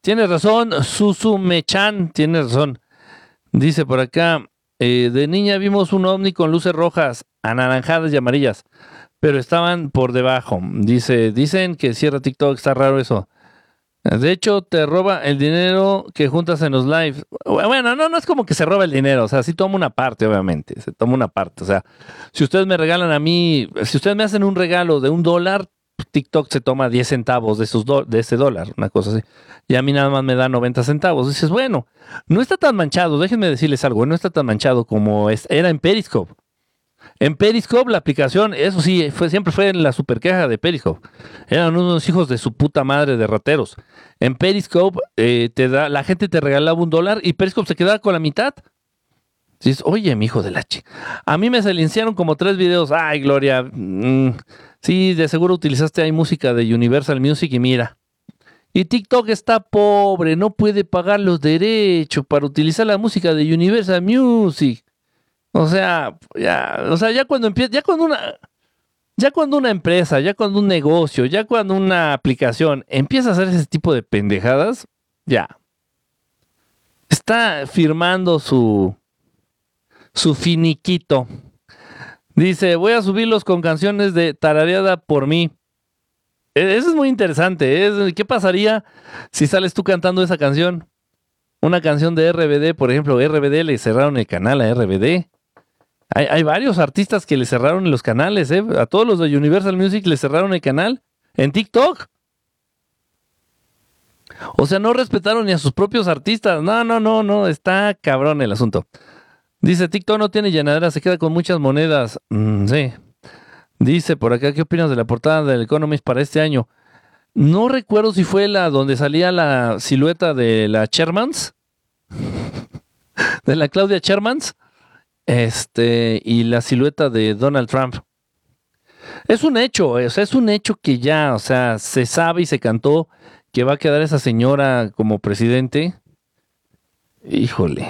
tiene razón, Susu Mechan, tiene razón. Dice por acá, eh, de niña vimos un ovni con luces rojas, anaranjadas y amarillas pero estaban por debajo. Dice, dicen que cierra TikTok, está raro eso. De hecho, te roba el dinero que juntas en los lives. Bueno, no, no es como que se roba el dinero. O sea, sí toma una parte, obviamente. Se toma una parte. O sea, si ustedes me regalan a mí, si ustedes me hacen un regalo de un dólar, TikTok se toma 10 centavos de, esos de ese dólar, una cosa así. Y a mí nada más me da 90 centavos. Dices, bueno, no está tan manchado. Déjenme decirles algo. No está tan manchado como era en Periscope. En Periscope, la aplicación, eso sí, fue, siempre fue en la super queja de Periscope. Eran unos hijos de su puta madre de rateros. En Periscope, eh, te da, la gente te regalaba un dólar y Periscope se quedaba con la mitad. Dices, oye, mi hijo de la A mí me silenciaron como tres videos. Ay, Gloria. Mm, Sí, de seguro utilizaste ahí música de Universal Music y mira. Y TikTok está pobre, no puede pagar los derechos para utilizar la música de Universal Music. O sea, ya, o sea, ya cuando empieza, ya cuando una, ya cuando una empresa, ya cuando un negocio, ya cuando una aplicación empieza a hacer ese tipo de pendejadas, ya. Está firmando su, su finiquito. Dice, voy a subirlos con canciones de tarareada por mí. E, Eso es muy interesante. ¿eh? ¿Qué pasaría si sales tú cantando esa canción? Una canción de RBD, por ejemplo, RBD le cerraron el canal a RBD. Hay, hay varios artistas que le cerraron los canales, ¿eh? A todos los de Universal Music le cerraron el canal en TikTok. O sea, no respetaron ni a sus propios artistas. No, no, no, no. Está cabrón el asunto. Dice, TikTok no tiene llenadera, se queda con muchas monedas. Mm, sí. Dice por acá, ¿qué opinas de la portada del Economist para este año? No recuerdo si fue la donde salía la silueta de la Shermans. de la Claudia Shermans. Este, y la silueta de Donald Trump. Es un hecho, sea, es un hecho que ya, o sea, se sabe y se cantó que va a quedar esa señora como presidente. Híjole.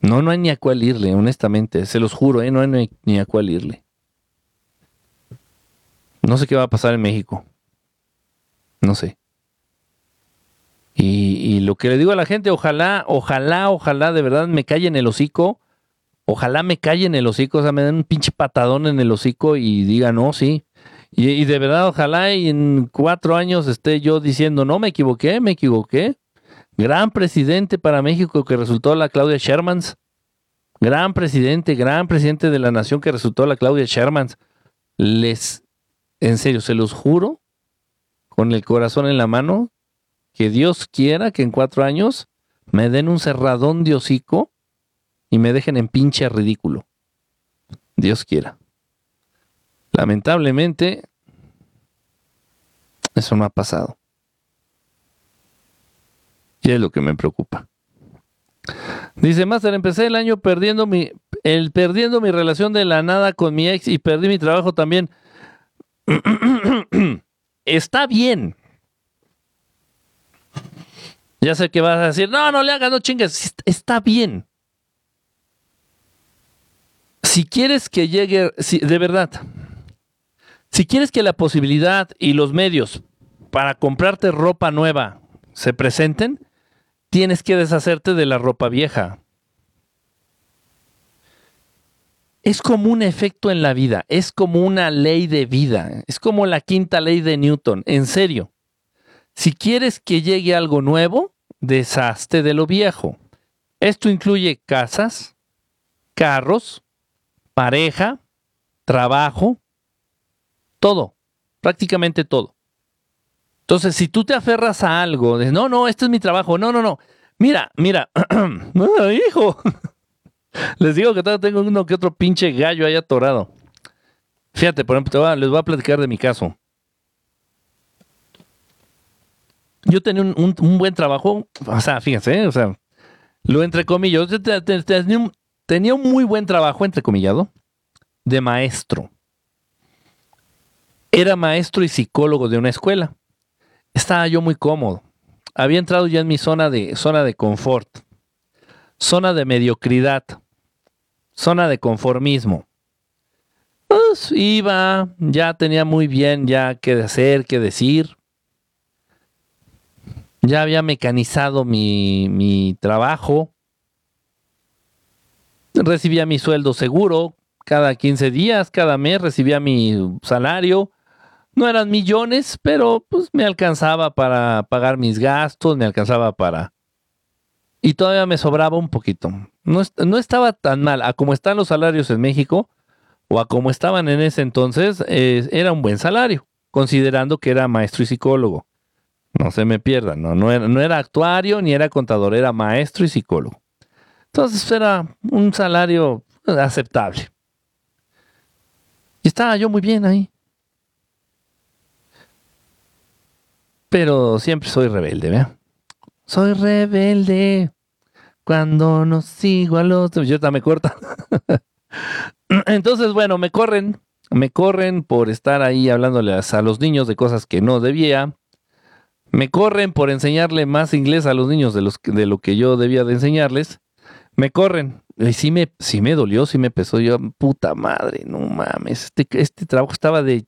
No, no hay ni a cuál irle, honestamente. Se los juro, ¿eh? no hay ni, ni a cuál irle. No sé qué va a pasar en México. No sé. Y, y lo que le digo a la gente, ojalá, ojalá, ojalá de verdad me calle en el hocico. Ojalá me calle en el hocico, o sea, me den un pinche patadón en el hocico y diga, no, sí. Y, y de verdad, ojalá y en cuatro años esté yo diciendo, no, me equivoqué, me equivoqué. Gran presidente para México que resultó la Claudia Shermans. Gran presidente, gran presidente de la nación que resultó la Claudia Shermans. Les, en serio, se los juro, con el corazón en la mano, que Dios quiera que en cuatro años me den un cerradón de hocico y me dejen en pinche ridículo. Dios quiera. Lamentablemente, eso no ha pasado. Y es lo que me preocupa. Dice Master, empecé el año perdiendo mi, el, perdiendo mi relación de la nada con mi ex y perdí mi trabajo también. Está bien. Ya sé que vas a decir, no, no le hagas, no chingues. Está bien. Si quieres que llegue, si, de verdad, si quieres que la posibilidad y los medios para comprarte ropa nueva se presenten, tienes que deshacerte de la ropa vieja. Es como un efecto en la vida, es como una ley de vida, es como la quinta ley de Newton, en serio. Si quieres que llegue algo nuevo, deshazte de lo viejo. Esto incluye casas, carros, pareja, trabajo, todo, prácticamente todo. Entonces, si tú te aferras a algo, no, no, este es mi trabajo, no, no, no. Mira, mira, no, hijo. Les digo que tengo uno que otro pinche gallo ahí atorado. Fíjate, por ejemplo, les voy a platicar de mi caso. Yo tenía un, un- buen trabajo, o sea, fíjense, ¿eh? o sea, lo te- tenía un, tenía un muy buen trabajo, entrecomillado, de maestro. Era maestro y psicólogo de una escuela. Estaba yo muy cómodo. Había entrado ya en mi zona de, zona de confort, zona de mediocridad, zona de conformismo. Pues iba, ya tenía muy bien ya qué hacer, qué decir. Ya había mecanizado mi, mi trabajo. Recibía mi sueldo seguro cada 15 días, cada mes recibía mi salario. No eran millones, pero pues me alcanzaba para pagar mis gastos, me alcanzaba para... Y todavía me sobraba un poquito. No, no estaba tan mal. A como están los salarios en México, o a como estaban en ese entonces, era un buen salario, considerando que era maestro y psicólogo. No se me pierdan, no, no era actuario ni era contador, era maestro y psicólogo. Entonces era un salario aceptable. Y estaba yo muy bien ahí. Pero siempre soy rebelde, ¿vea? Soy rebelde cuando no sigo a los... Yo también me corta. Entonces, bueno, me corren. Me corren por estar ahí hablándoles a los niños de cosas que no debía. Me corren por enseñarle más inglés a los niños de, de lo que yo debía de enseñarles. Me corren. Y sí me, sí me dolió, sí me pesó. Yo, puta madre, no mames. Este, este trabajo estaba de.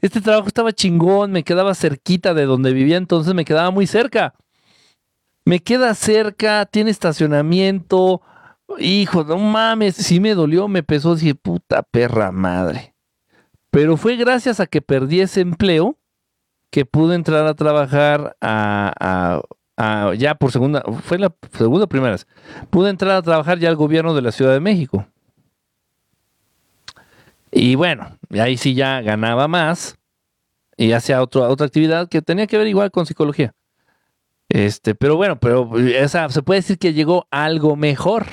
Este trabajo estaba chingón, me quedaba cerquita de donde vivía, entonces me quedaba muy cerca. Me queda cerca, tiene estacionamiento. Hijo, no mames, sí me dolió, me pesó, dije, puta perra madre. Pero fue gracias a que perdí ese empleo que pude entrar a trabajar a, ya por segunda, fue la segunda primera vez, pude entrar a trabajar ya al gobierno de la Ciudad de México. Y bueno, ahí sí ya ganaba más y hacía otra otra actividad que tenía que ver igual con psicología. Este, pero bueno, pero esa, se puede decir que llegó algo mejor.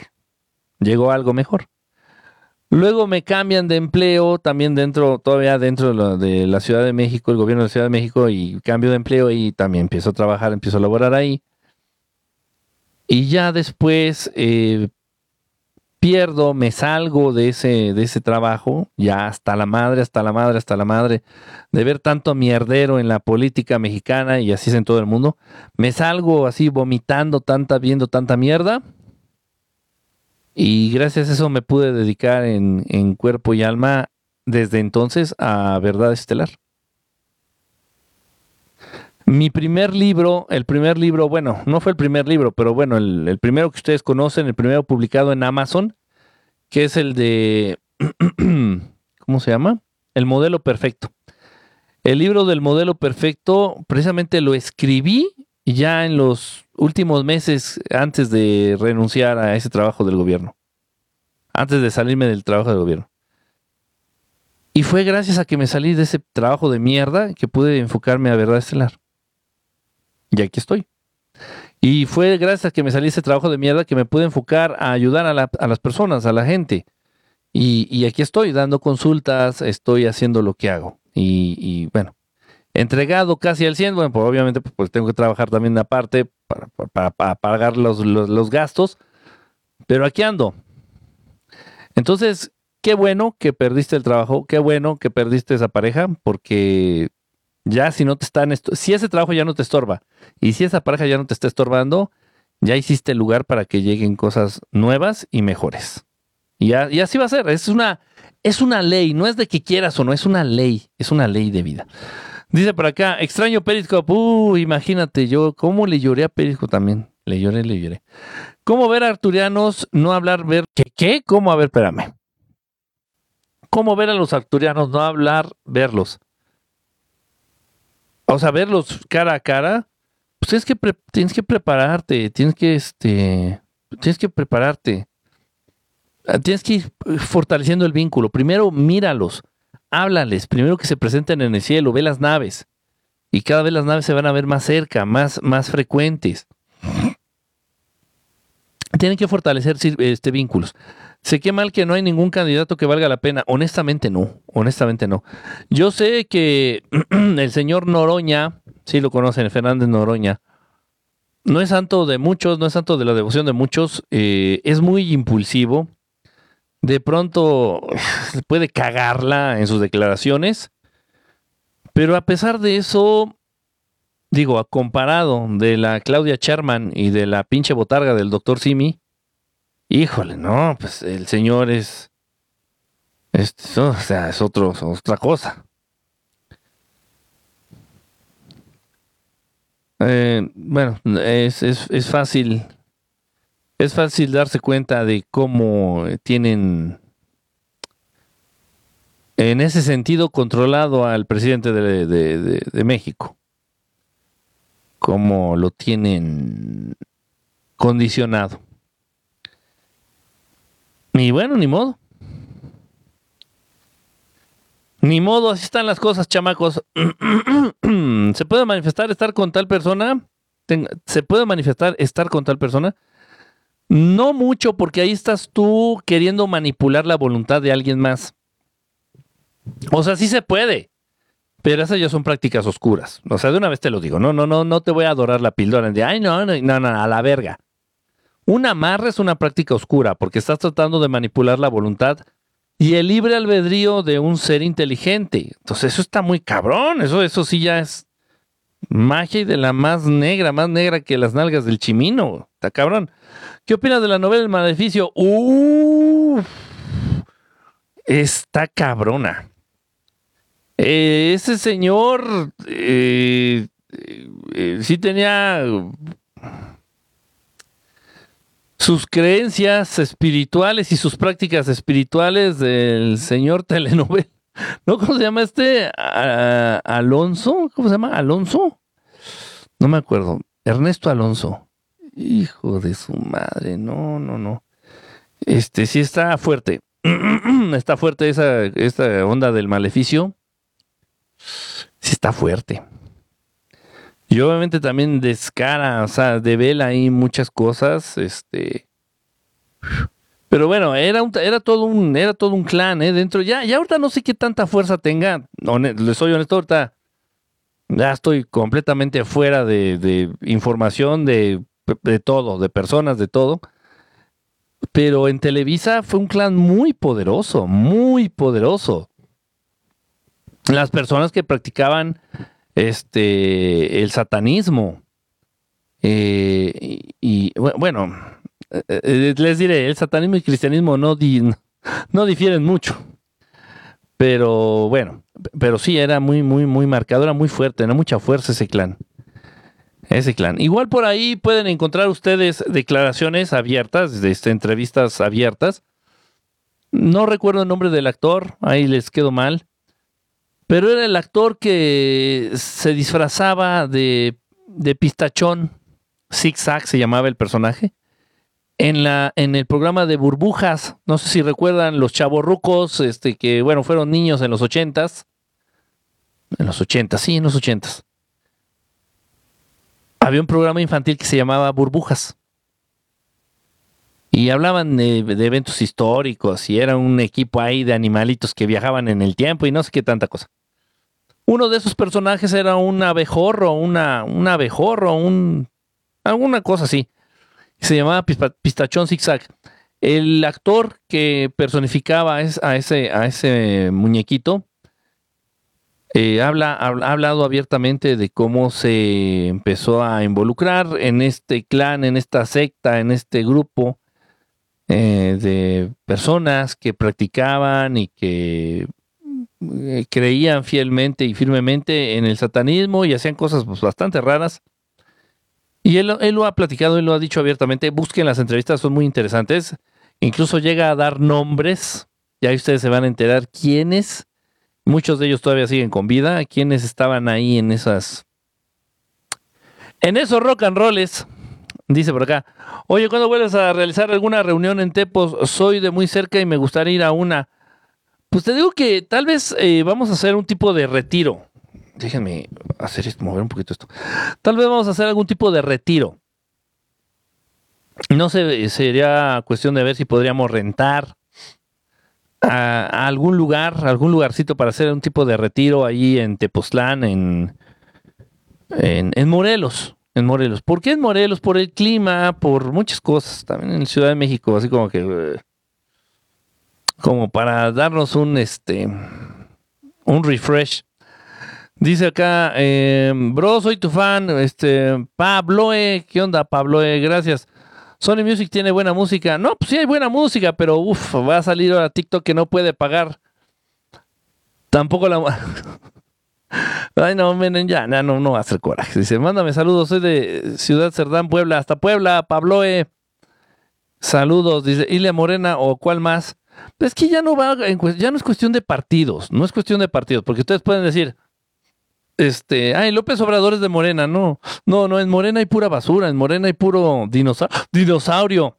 Llegó algo mejor. Luego me cambian de empleo, también dentro, todavía dentro de la, Ciudad de México, el gobierno de la Ciudad de México, y cambio de empleo y también empiezo a trabajar, empiezo a laborar ahí. Y ya después eh, pierdo, me salgo de ese, de ese trabajo, ya hasta la madre, hasta la madre, hasta la madre, de ver tanto mierdero en la política mexicana y así es en todo el mundo. Me salgo así vomitando tanta, viendo tanta mierda y gracias a eso me pude dedicar en, cuerpo y alma desde entonces a Verdad Estelar. Mi primer libro, el primer libro, bueno, no fue el primer libro, pero bueno, el, primero que ustedes conocen, el primero publicado en Amazon, que es el de, ¿cómo se llama? El modelo perfecto. El libro del modelo perfecto, precisamente lo escribí ya en los últimos meses antes de renunciar a ese trabajo del gobierno. Antes de salirme del trabajo del gobierno. Y fue gracias a que me salí de ese trabajo de mierda que pude enfocarme a Verdad Estelar. Y aquí estoy. Y fue gracias a que me salí de ese trabajo de mierda que me pude enfocar a ayudar a, las personas, a la gente. Y, aquí estoy dando consultas, estoy haciendo lo que hago. Y, bueno, entregado casi al 100, bueno, pues obviamente pues, tengo que trabajar también aparte para, para, pagar los, los, gastos, pero aquí ando. Entonces, qué bueno que perdiste el trabajo, qué bueno que perdiste esa pareja, porque ya si no te están, si ese trabajo ya no te estorba y si esa pareja ya no te está estorbando, ya hiciste lugar para que lleguen cosas nuevas y mejores. Y, y así va a ser, es una, es una ley, no es de que quieras o no, es una ley, es una ley de vida. Dice por acá, extraño Periscope. Uh, imagínate, yo, ¿cómo le lloré a Periscope también? Le lloré, le lloré. ¿Cómo ver a arturianos no hablar, ver? ¿Qué? ¿Qué? ¿Cómo? A ver, espérame. ¿Cómo ver a los arturianos no hablar, verlos? O sea, verlos cara a cara. Pues tienes que, tienes que prepararte, tienes que, este, tienes que prepararte. Ah, tienes que ir fortaleciendo el vínculo. Primero, míralos háblales, primero que se presenten en el cielo, ve las naves. Y cada vez las naves se van a ver más cerca, más, más frecuentes. Tienen que fortalecer este, vínculos. Sé que mal que no hay ningún candidato que valga la pena. Honestamente no, honestamente no. Yo sé que el señor Noroña, si lo conocen, Fernández Noroña, no es santo de muchos, no es santo de la devoción de muchos, eh, es muy impulsivo, de pronto puede cagarla en sus declaraciones, pero a pesar de eso, digo, comparado de la Claudia Charman y de la pinche botarga del doctor Simi, híjole, no, pues el señor es, es o sea, es otro, otra cosa. Eh, bueno, es, es, es fácil es fácil darse cuenta de cómo tienen en ese sentido controlado al presidente de, México. Cómo lo tienen condicionado. Y bueno, ni modo. Ni modo, así están las cosas, chamacos. ¿Se puede manifestar estar con tal persona? ¿Se puede manifestar estar con tal persona? No mucho, porque ahí estás tú queriendo manipular la voluntad de alguien más. O sea, sí se puede, pero esas ya son prácticas oscuras. O sea, de una vez te lo digo, no, no, no, no te voy a adorar la píldora de, ay, no, no, no, no, a la verga. Un amarre es una práctica oscura porque estás tratando de manipular la voluntad y el libre albedrío de un ser inteligente. Entonces eso está muy cabrón, eso, eso sí ya es magia y de la más negra, más negra que las nalgas del chimino. Está cabrón. ¿Qué opinas de la novela El Maleficio? Uf, está cabrona. Eh, ese señor eh, eh, sí tenía sus creencias espirituales y sus prácticas espirituales del señor telenovela. ¿No? ¿Cómo se llama este? Alonso. ¿Cómo se llama? Alonso. No me acuerdo. Ernesto Alonso. Hijo de su madre. No, no, no. Este sí está fuerte. está fuerte esa, esta onda del maleficio. Sí está fuerte. Y obviamente también descara, o sea, devela ahí muchas cosas, este. Pero bueno, era, un, era todo un era todo un clan, ¿eh? Dentro, ya, ya ahorita no sé qué tanta fuerza tenga, les soy honesto, ahorita ya estoy completamente fuera de, información de, de todo, de personas, de todo. Pero en Televisa fue un clan muy poderoso, muy poderoso. Las personas que practicaban este, el satanismo. Eh, y, bueno, les diré, el satanismo y el cristianismo no, no difieren mucho. Pero bueno, pero sí era muy, muy, muy marcado, era muy fuerte, era mucha fuerza ese clan. Ese clan. Igual por ahí pueden encontrar ustedes declaraciones abiertas, de este, entrevistas abiertas. No recuerdo el nombre del actor, ahí les quedo mal pero era el actor que se disfrazaba de, de pistachón, zigzag se llamaba el personaje, en, la, en el programa de burbujas. No sé si recuerdan los chavorrucos, este, que bueno, fueron niños en los ochentas. En los ochentas, sí, en los ochentas. Había un programa infantil que se llamaba Burbujas. Y hablaban de, de, eventos históricos y era un equipo ahí de animalitos que viajaban en el tiempo y no sé qué tanta cosa. Uno de esos personajes era un abejorro, una, un abejorro, un, alguna cosa así. Se llamaba Pistachón Zigzag. El actor que personificaba a ese, a ese muñequito eh, habla, ha, hablado abiertamente de cómo se empezó a involucrar en este clan, en esta secta, en este grupo eh, de personas que practicaban y que eh, creían fielmente y firmemente en el satanismo y hacían cosas pues, bastante raras. Y él, lo ha platicado, él lo ha dicho abiertamente. Busquen las entrevistas, son muy interesantes. Incluso llega a dar nombres. Y ahí ustedes se van a enterar quiénes. Muchos de ellos todavía siguen con vida. Quiénes estaban ahí en esas. En esos rock and rolls. Dice por acá. Oye, cuando vuelves a realizar alguna reunión en Tepos? Soy de muy cerca y me gustaría ir a una. Pues te digo que tal vez eh, vamos a hacer un tipo de retiro. Déjenme hacer esto, mover un poquito esto. Tal vez vamos a hacer algún tipo de retiro. No sé, sería cuestión de ver si podríamos rentar a, algún lugar, algún lugarcito para hacer un tipo de retiro ahí en Tepoztlán, en, en, Morelos. En Morelos. ¿Por qué en Morelos? Por el clima, por muchas cosas. También en Ciudad de México, así como que. Como para darnos un este un refresh. Dice acá, eh, bro, soy tu fan, este, Pabloe, ¿qué onda Pabloe? Gracias. Sony Music tiene buena música. No, pues sí hay buena música, pero uff, va a salir ahora TikTok que no puede pagar. Tampoco la... Ay, no, miren, ya, no, no va a hacer coraje. Dice, mándame saludos, soy de Ciudad Cerdán, Puebla, hasta Puebla, Pabloe. Saludos, dice, Ilia Morena o cuál más. Es que ya no va, ya no es cuestión de partidos, no es cuestión de partidos, porque ustedes pueden decir, este, ay, López Obrador es de Morena, no, no, no, en Morena hay pura basura, en Morena hay puro dinosaurio,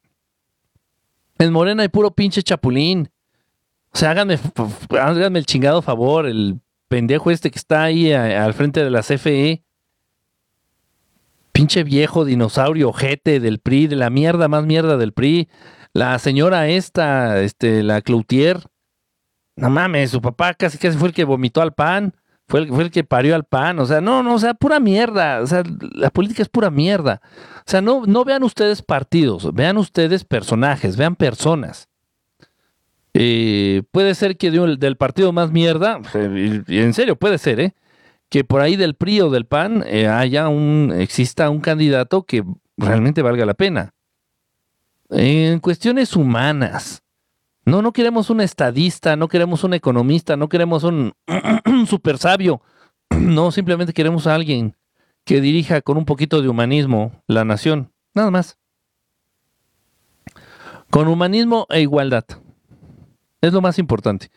en Morena hay puro pinche chapulín. O sea, háganme, háganme el chingado favor, el pendejo este que está ahí al frente de la CFE. Pinche viejo dinosaurio, ojete del PRI, de la mierda más mierda del PRI. La señora esta, este, la Cloutier, no mames, su papá casi casi fue el que vomitó al pan, fue el, que parió al pan, o sea, no, no, o sea, pura mierda, o sea, la política es pura mierda. O sea, no, no vean ustedes partidos, vean ustedes personajes, vean personas. Eh, puede ser que del partido más mierda, en serio, puede ser, ¿eh? Que por ahí del PRI o del PAN eh, haya un, exista un candidato que realmente valga la pena. En cuestiones humanas, no, no queremos un estadista, no queremos un economista, no queremos un, super sabio. No, simplemente queremos a alguien que dirija con un poquito de humanismo la nación. Nada más. Con humanismo e igualdad. Es lo más importante.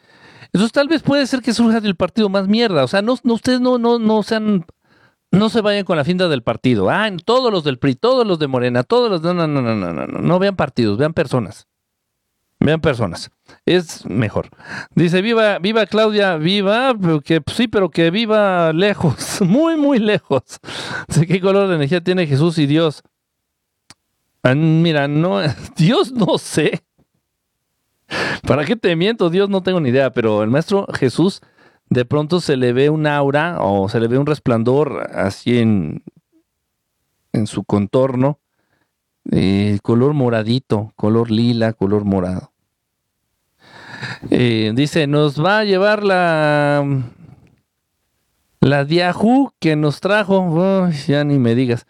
Entonces tal vez puede ser que surja del partido más mierda. O sea, no, no- ustedes no, no, no sean, no se vayan con la finta del partido. Ah, todos los del PRI, todos los de Morena, todos los no, no, no, no, no, no, no vean partidos, vean personas. Vean personas. Es mejor. Dice, viva, viva Claudia, viva, que pues, sí, pero que viva lejos, muy, muy lejos. Dice, ¿qué color de energía tiene Jesús y Dios? Mira, no, Dios no sé. ¿Para qué te miento? Dios no tengo ni idea, pero el maestro Jesús de pronto se le ve un aura o se le ve un resplandor así en, en su contorno, eh, color moradito, color lila, color morado. Dice, nos va a llevar la la Diahu que nos trajo, ya ni me digas.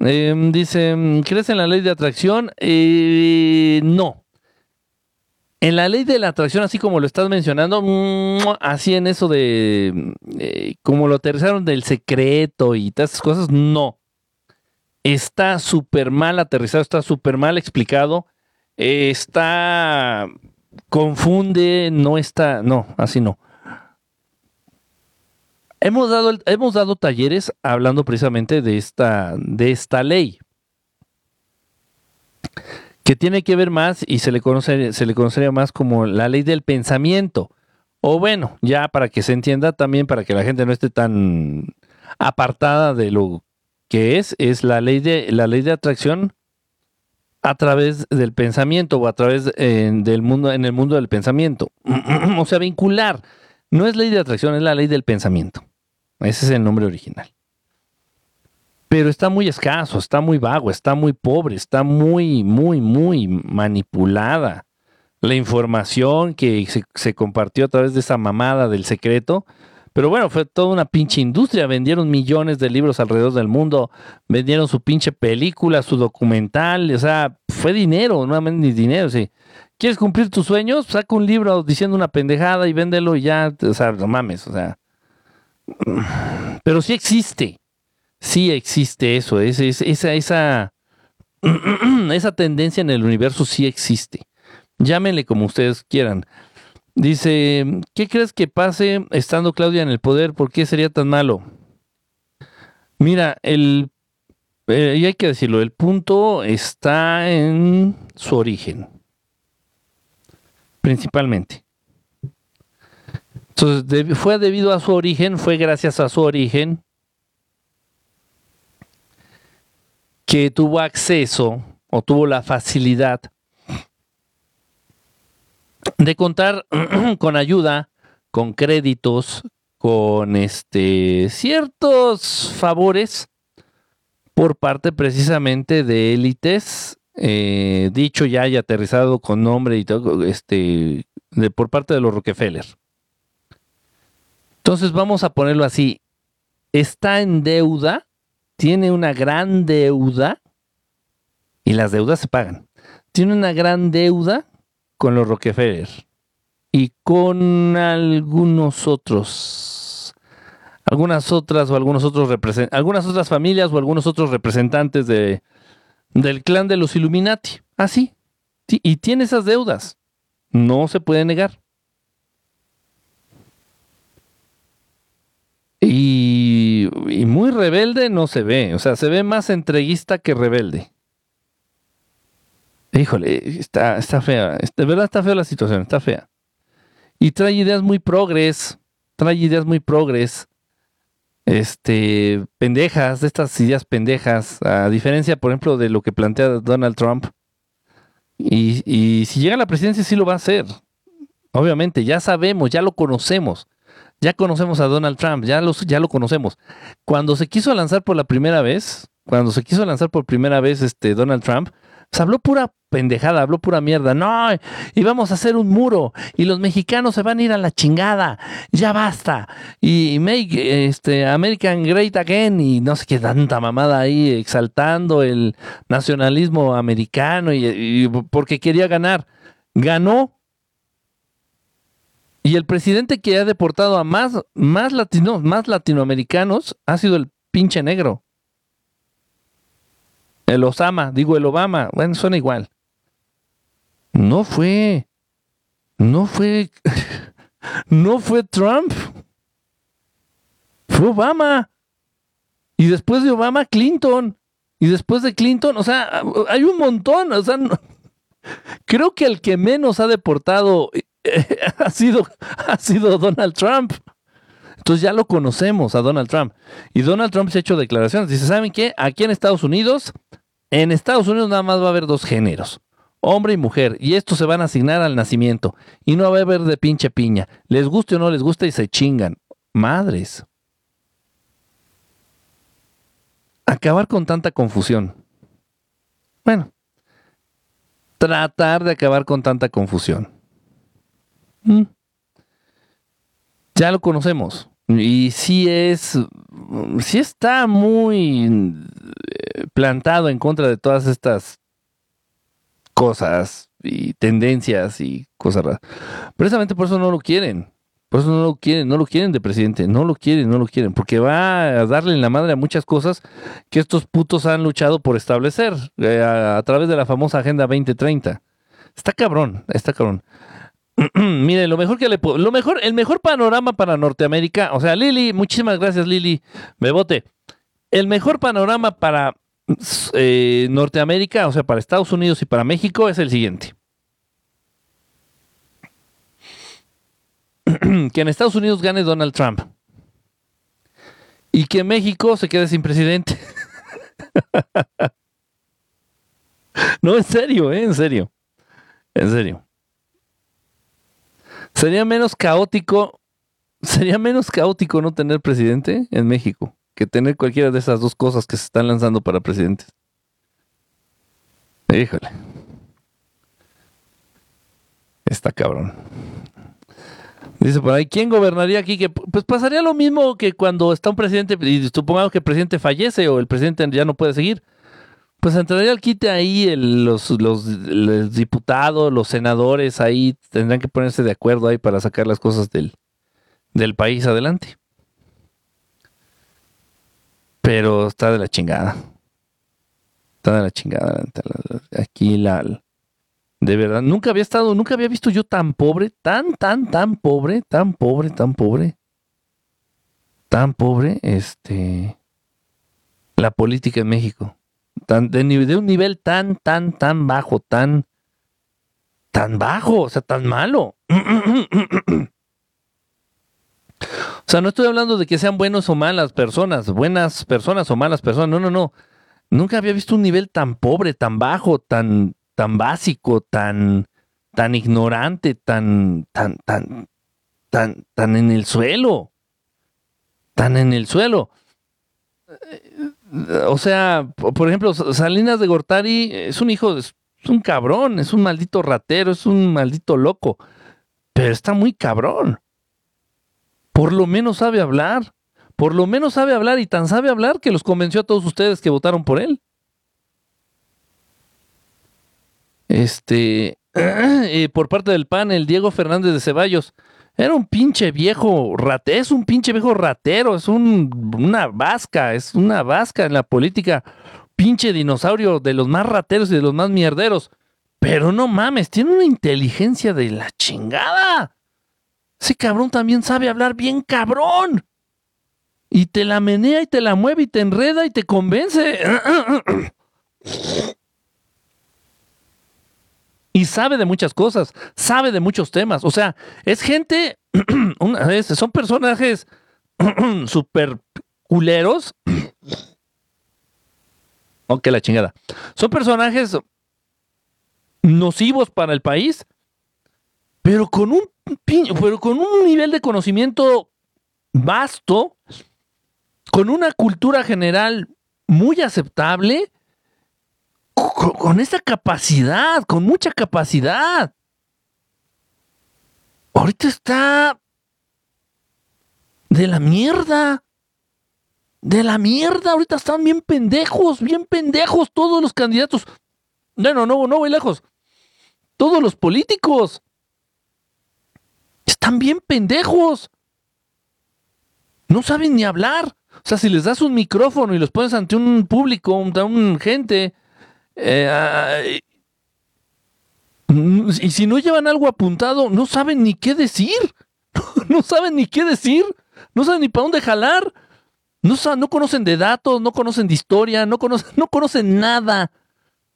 Eh, dice, ¿crees en la ley de atracción? Eh, no. En la ley de la atracción, así como lo estás mencionando, ¡mua! así en eso de eh, como lo aterrizaron del secreto y todas esas cosas, no. Está súper mal aterrizado, está súper mal explicado, eh, está confunde, no está, no, así no. Hemos dado, hemos dado talleres hablando precisamente de esta, de esta ley que tiene que ver más y se le conoce, se le conocería más como la ley del pensamiento. O bueno, ya para que se entienda también, para que la gente no esté tan apartada de lo que es, es la ley de, la ley de atracción a través del pensamiento o a través eh, del mundo, en el mundo del pensamiento. o sea, vincular. No es ley de atracción, es la ley del pensamiento. Ese es el nombre original pero está muy escaso, está muy vago, está muy pobre, está muy, muy, muy manipulada. La información que se, se compartió a través de esa mamada del secreto, pero bueno, fue toda una pinche industria, vendieron millones de libros alrededor del mundo, vendieron su pinche película, su documental, o sea, fue dinero, no ni dinero, sí. ¿Quieres cumplir tus sueños? Saca un libro diciendo una pendejada y véndelo y ya, o sea, no mames, o sea. Pero sí existe sí existe eso, es, es- esa, esa, esa tendencia en el universo sí existe. Llámenle como ustedes quieran. Dice, ¿qué crees que pase estando Claudia en el poder? ¿Por qué sería tan malo? Mira, el, eh, y hay que decirlo, el punto está en su origen, principalmente. Entonces, fue debido a su origen, fue gracias a su origen que tuvo acceso o tuvo la facilidad de contar con ayuda, con créditos, con este ciertos favores por parte precisamente de élites, eh, dicho ya y aterrizado con nombre y todo, este, de, por parte de los Rockefeller. Entonces vamos a ponerlo así, está en deuda tiene una gran deuda y las deudas se pagan. Tiene una gran deuda con los Rockefeller y con algunos otros, algunas otras o algunos otros algunas otras familias o algunos otros representantes de, del clan de los Illuminati. Así. y tiene esas deudas. No se puede negar. Y, y muy rebelde no se ve, o sea, se ve más entreguista que rebelde. Híjole, está, está fea, de verdad está fea la situación, está fea. Y trae ideas muy progres, trae ideas muy progres, este, pendejas, de estas ideas pendejas, a diferencia, por ejemplo, de lo que plantea Donald Trump. Y, y si llega a la presidencia sí lo va a hacer. Obviamente, ya sabemos, ya lo conocemos. Ya conocemos a Donald Trump, ya, los, ya lo conocemos. Cuando se quiso lanzar por la primera vez, cuando se quiso lanzar por primera vez este Donald Trump, habló pura pendejada, habló pura mierda. No, y vamos a hacer un muro y los mexicanos se van a ir a la chingada. Ya basta. Y make este American Great Again y no sé qué tanta mamada ahí exaltando el nacionalismo americano y, y porque quería ganar. Ganó. Y el presidente que ha deportado a más, más, latino, más latinoamericanos ha sido el pinche negro. El Osama, digo el Obama, bueno, suena igual. No fue, no fue, no fue Trump, fue Obama. Y después de Obama, Clinton. Y después de Clinton, o sea, hay un montón, o sea, creo que el que menos ha deportado ha, sido, ha sido Donald Trump. Entonces ya lo conocemos a Donald Trump. Y Donald Trump se ha hecho declaraciones. Dice, ¿saben qué? Aquí en Estados Unidos, en Estados Unidos nada más va a haber dos géneros hombre y mujer, y estos se van a asignar al nacimiento, y no va a haber de pinche piña. Les guste o no les guste y se chingan. Madres. Acabar con tanta confusión. Bueno, tratar de acabar con tanta confusión. Mm. Ya lo conocemos. Y sí es, sí está muy eh, plantado en contra de todas estas cosas y tendencias y cosas raras. Precisamente por eso no lo quieren. Por eso no lo quieren, no lo quieren de presidente, no lo quieren, no lo quieren, porque va a darle en la madre a muchas cosas que estos putos han luchado por establecer eh, a, través de la famosa Agenda 2030. Está cabrón, está cabrón. Mire, lo mejor que le puedo, lo mejor, el mejor panorama para Norteamérica, o sea, Lili, muchísimas gracias Lili, Bebote. El mejor panorama para eh, Norteamérica, o sea, para Estados Unidos y para México es el siguiente. que en Estados Unidos gane Donald Trump y que México se quede sin presidente. no, en serio, ¿eh? en serio. En serio. Sería menos caótico, sería menos caótico no tener presidente en México que tener cualquiera de esas dos cosas que se están lanzando para presidentes. Híjole. Está cabrón. Dice por ahí, ¿quién gobernaría aquí? Que pues pasaría lo mismo que cuando está un presidente y supongamos que el presidente fallece o el presidente ya no puede seguir. Pues entraría al quite ahí los, los, diputados, los senadores ahí tendrán que ponerse de acuerdo ahí para sacar las cosas del, del país adelante. Pero está de la chingada. Está de la chingada. Aquí la... De verdad, nunca había estado, nunca había visto yo tan pobre, tan, tan, tan pobre, tan pobre, tan pobre. Tan pobre, este... La política en México. De un nivel tan, tan, tan bajo, tan... Tan bajo, o sea, tan malo. O sea, no estoy hablando de que sean buenos o malas personas, buenas personas o malas personas. No, no, no. Nunca había visto un nivel tan pobre, tan bajo, tan, tan básico, tan, tan ignorante, tan, tan, tan, tan, tan en el suelo. Tan en el suelo. O sea, por ejemplo, Salinas de Gortari es un hijo, es un cabrón, es un maldito ratero, es un maldito loco. Pero está muy cabrón. Por lo menos sabe hablar. Por lo menos sabe hablar y tan sabe hablar que los convenció a todos ustedes que votaron por él. Este, eh, por parte del PAN, el Diego Fernández de Ceballos. Era un pinche viejo ratero, es un pinche viejo ratero, es un, una vasca, es una vasca en la política. Pinche dinosaurio de los más rateros y de los más mierderos. Pero no mames, tiene una inteligencia de la chingada. Ese cabrón también sabe hablar bien cabrón. Y te la menea y te la mueve y te enreda y te convence. y sabe de muchas cosas, sabe de muchos temas. O sea, es gente, son personajes super culeros. ok, la chingada. Son personajes nocivos para el país, pero con un pero con un nivel de conocimiento vasto, con una cultura general muy aceptable con, esa capacidad, con mucha capacidad. Ahorita está de la mierda. De la mierda. Ahorita están bien pendejos, bien pendejos todos los candidatos. Bueno, no, no voy lejos. Todos los políticos. Están bien pendejos. No saben ni hablar. O sea, si les das un micrófono y los pones ante un público, ante un gente, eh, y si no llevan algo apuntado, no saben ni qué decir. No saben ni qué decir. No saben ni para dónde jalar. No, no conocen de datos, no conocen de historia, no conocen, no conocen nada.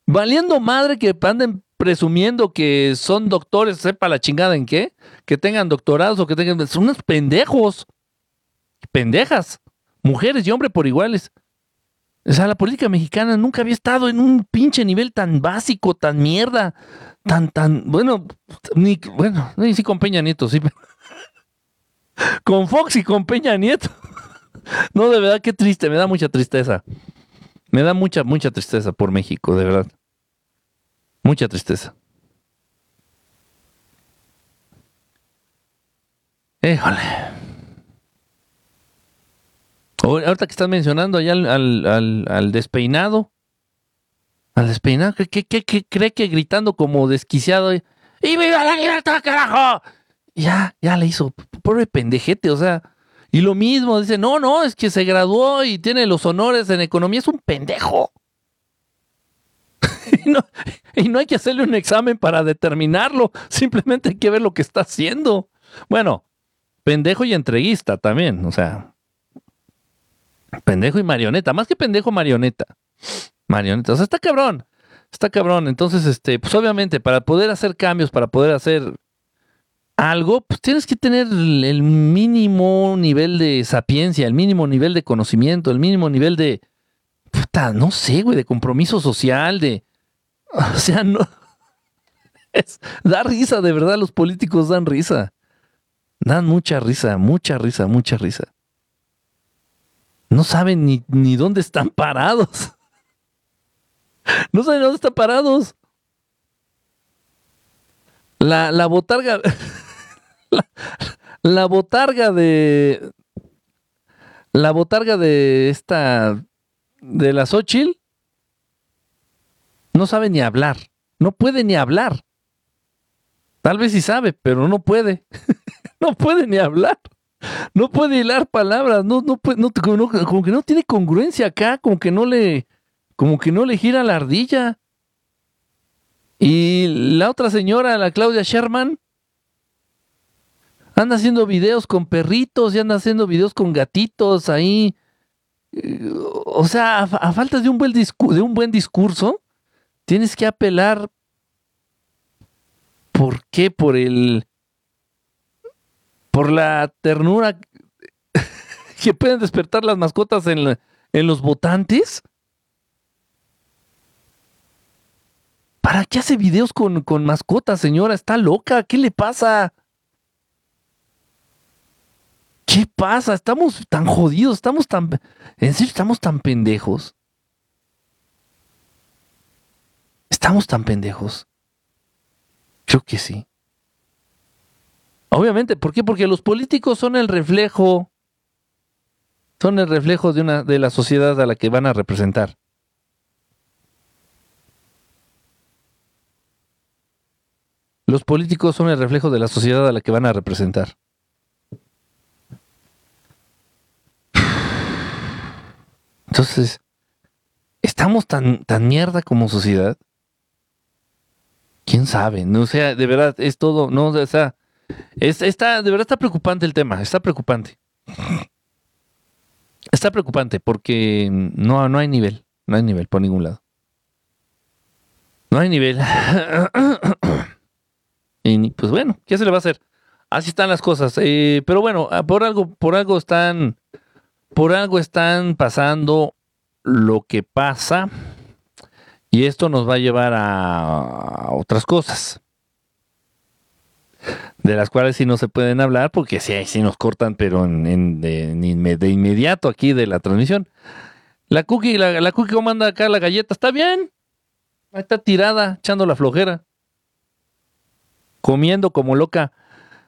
Valiendo madre que anden presumiendo que son doctores, sepa la chingada en qué, que tengan doctorados o que tengan... Son unos pendejos. Pendejas. Mujeres y hombres por iguales. O sea, la política mexicana nunca había estado en un pinche nivel tan básico, tan mierda, tan, tan, bueno, ni, bueno, ni si con Peña Nieto, sí. con Fox y con Peña Nieto. no, de verdad, qué triste, me da mucha tristeza. Me da mucha, mucha tristeza por México, de verdad. Mucha tristeza. Híjole. Ahorita que estás mencionando allá al, despeinado. Al despeinado, ¿qué, cree que gritando como desquiciado? ¡Y viva la libertad, carajo! Ya, ya le hizo. Pobre pendejete, o sea. Y lo mismo, dice, no, no, es que se graduó y tiene los honores en economía, es un pendejo. y, no, y no hay que hacerle un examen para determinarlo, simplemente hay que ver lo que está haciendo. Bueno, pendejo y entreguista también, o sea, Pendejo y marioneta, más que pendejo, marioneta. Marioneta, o sea, está cabrón, está cabrón. Entonces, este, pues obviamente, para poder hacer cambios, para poder hacer algo, pues tienes que tener el mínimo nivel de sapiencia, el mínimo nivel de conocimiento, el mínimo nivel de, puta, no sé, güey, de compromiso social, de, o sea, no, es, da risa, de verdad, los políticos dan risa. Dan mucha risa, mucha risa, mucha risa no saben ni, ni dónde están parados. No saben dónde están parados. La, la botarga. La, botarga de. La botarga de esta. De la Xochitl. No sabe ni hablar. No puede ni hablar. Tal vez sí sabe, pero no puede. no puede ni hablar no puede hilar palabras, no, no, puede, como que no tiene congruencia acá, como que no le, como que no le gira la ardilla. Y la otra señora, la Claudia Sherman, anda haciendo videos con perritos y anda haciendo videos con gatitos ahí. O sea, a, falta de un buen discurso, tienes que apelar. ¿Por qué? Por el por la ternura que pueden despertar las mascotas en, los votantes. ¿Para qué hace videos con, con mascotas, señora? Está loca. ¿Qué le pasa? ¿Qué pasa? Estamos tan jodidos, estamos tan... En serio, estamos tan pendejos. ¿Estamos tan pendejos? Creo que sí. Obviamente, ¿por qué? Porque los políticos son el reflejo, son el reflejo de una de la sociedad a la que van a representar. Los políticos son el reflejo de la sociedad a la que van a representar. Entonces, ¿estamos tan, tan mierda como sociedad? ¿Quién sabe? No, o sea, de verdad, es todo, no, o sea, está, de verdad está preocupante el tema, está preocupante. Está preocupante porque no, no hay nivel, no hay nivel por ningún lado. No hay nivel. y pues bueno, ¿qué se le va a hacer? Así están las cosas. Eh, pero bueno, ah, por algo, por algo están, por algo están pasando lo que pasa. Y esto nos va a llevar a otras cosas de las cuales sí no se pueden hablar porque sí, sí nos cortan, pero en, de, inmediato aquí de la transmisión. La cookie, la, la cookie comanda acá la galleta, ¿está bien? Ahí está tirada, echando la flojera. Comiendo como loca.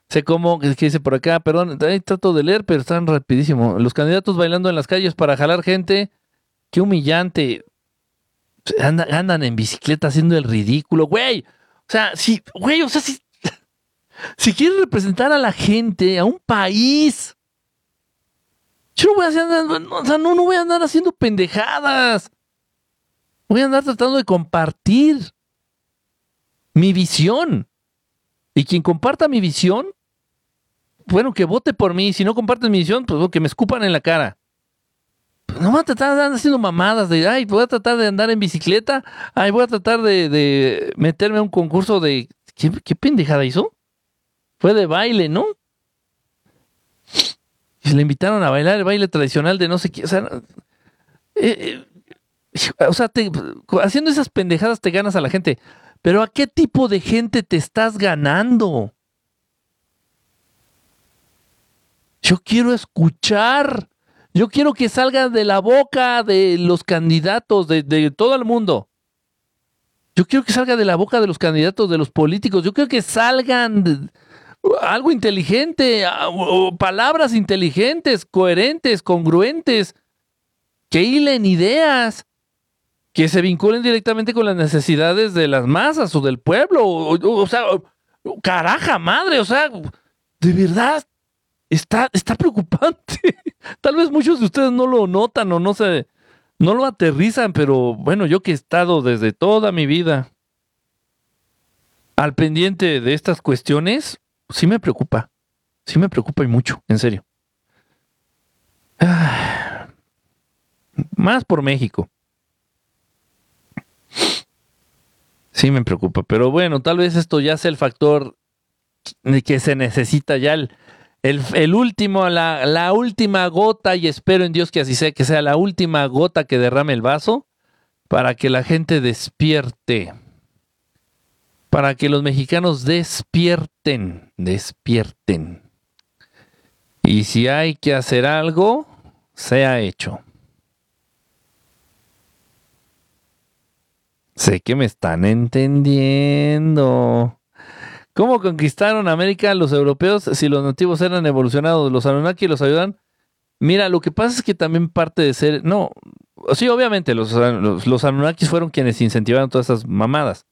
Sé cómo, que dice por acá, perdón, ahí trato de leer, pero están rapidísimo. Los candidatos bailando en las calles para jalar gente. Qué humillante. Anda- andan en bicicleta haciendo el ridículo. Güey, o sea, si, güey, o sea, si, si quieres representar a la gente, a un país, yo no voy a hacer, o sea, no, no voy a andar haciendo pendejadas. Voy a andar tratando de compartir mi visión. Y quien comparta mi visión, bueno, que vote por mí. Si no comparten mi visión, pues que me escupan en la cara. Pues no voy a tratar de andar haciendo mamadas de, ay, voy a tratar de andar en bicicleta, ay, voy a tratar de, de meterme a un concurso de... ¿Qué, qué pendejada hizo? Fue de baile, ¿no? Y le invitaron a bailar el baile tradicional de no sé qué. O sea, eh, eh, o sea te- haciendo esas pendejadas te ganas a la gente. Pero ¿a qué tipo de gente te estás ganando? Yo quiero escuchar. Yo quiero que salga de la boca de los candidatos, de, todo el mundo. Yo quiero que salga de la boca de los candidatos, de los políticos. Yo quiero que salgan algo inteligente, a- o- o palabras inteligentes, coherentes, congruentes, que hilen ideas, que se vinculen directamente con las necesidades de las masas o del pueblo. O, o- sea, caraja madre, o sea, de verdad está, está preocupante. Tal vez muchos de ustedes no lo notan o no se, no lo aterrizan, pero bueno, yo que he estado desde toda mi vida al pendiente de estas cuestiones, sí me preocupa. Sí me preocupa y mucho, en serio. Ah, Más por México. Sí me preocupa, pero bueno, tal vez esto ya sea el factor que se necesita ya el, el, el último, la, la última gota, y espero en Dios que así sea, que sea la última gota que derrame el vaso para que la gente despierte, para que los mexicanos despierten, despierten. Y si hay que hacer algo, sea hecho. Sé que me están entendiendo. ¿Cómo conquistaron América los europeos si los nativos eran evolucionados? Los Anunnaki los ayudan. Mira, lo que pasa es que también parte de ser. No, sí, obviamente, los, los, los Anunnakis fueron quienes incentivaron todas esas mamadas.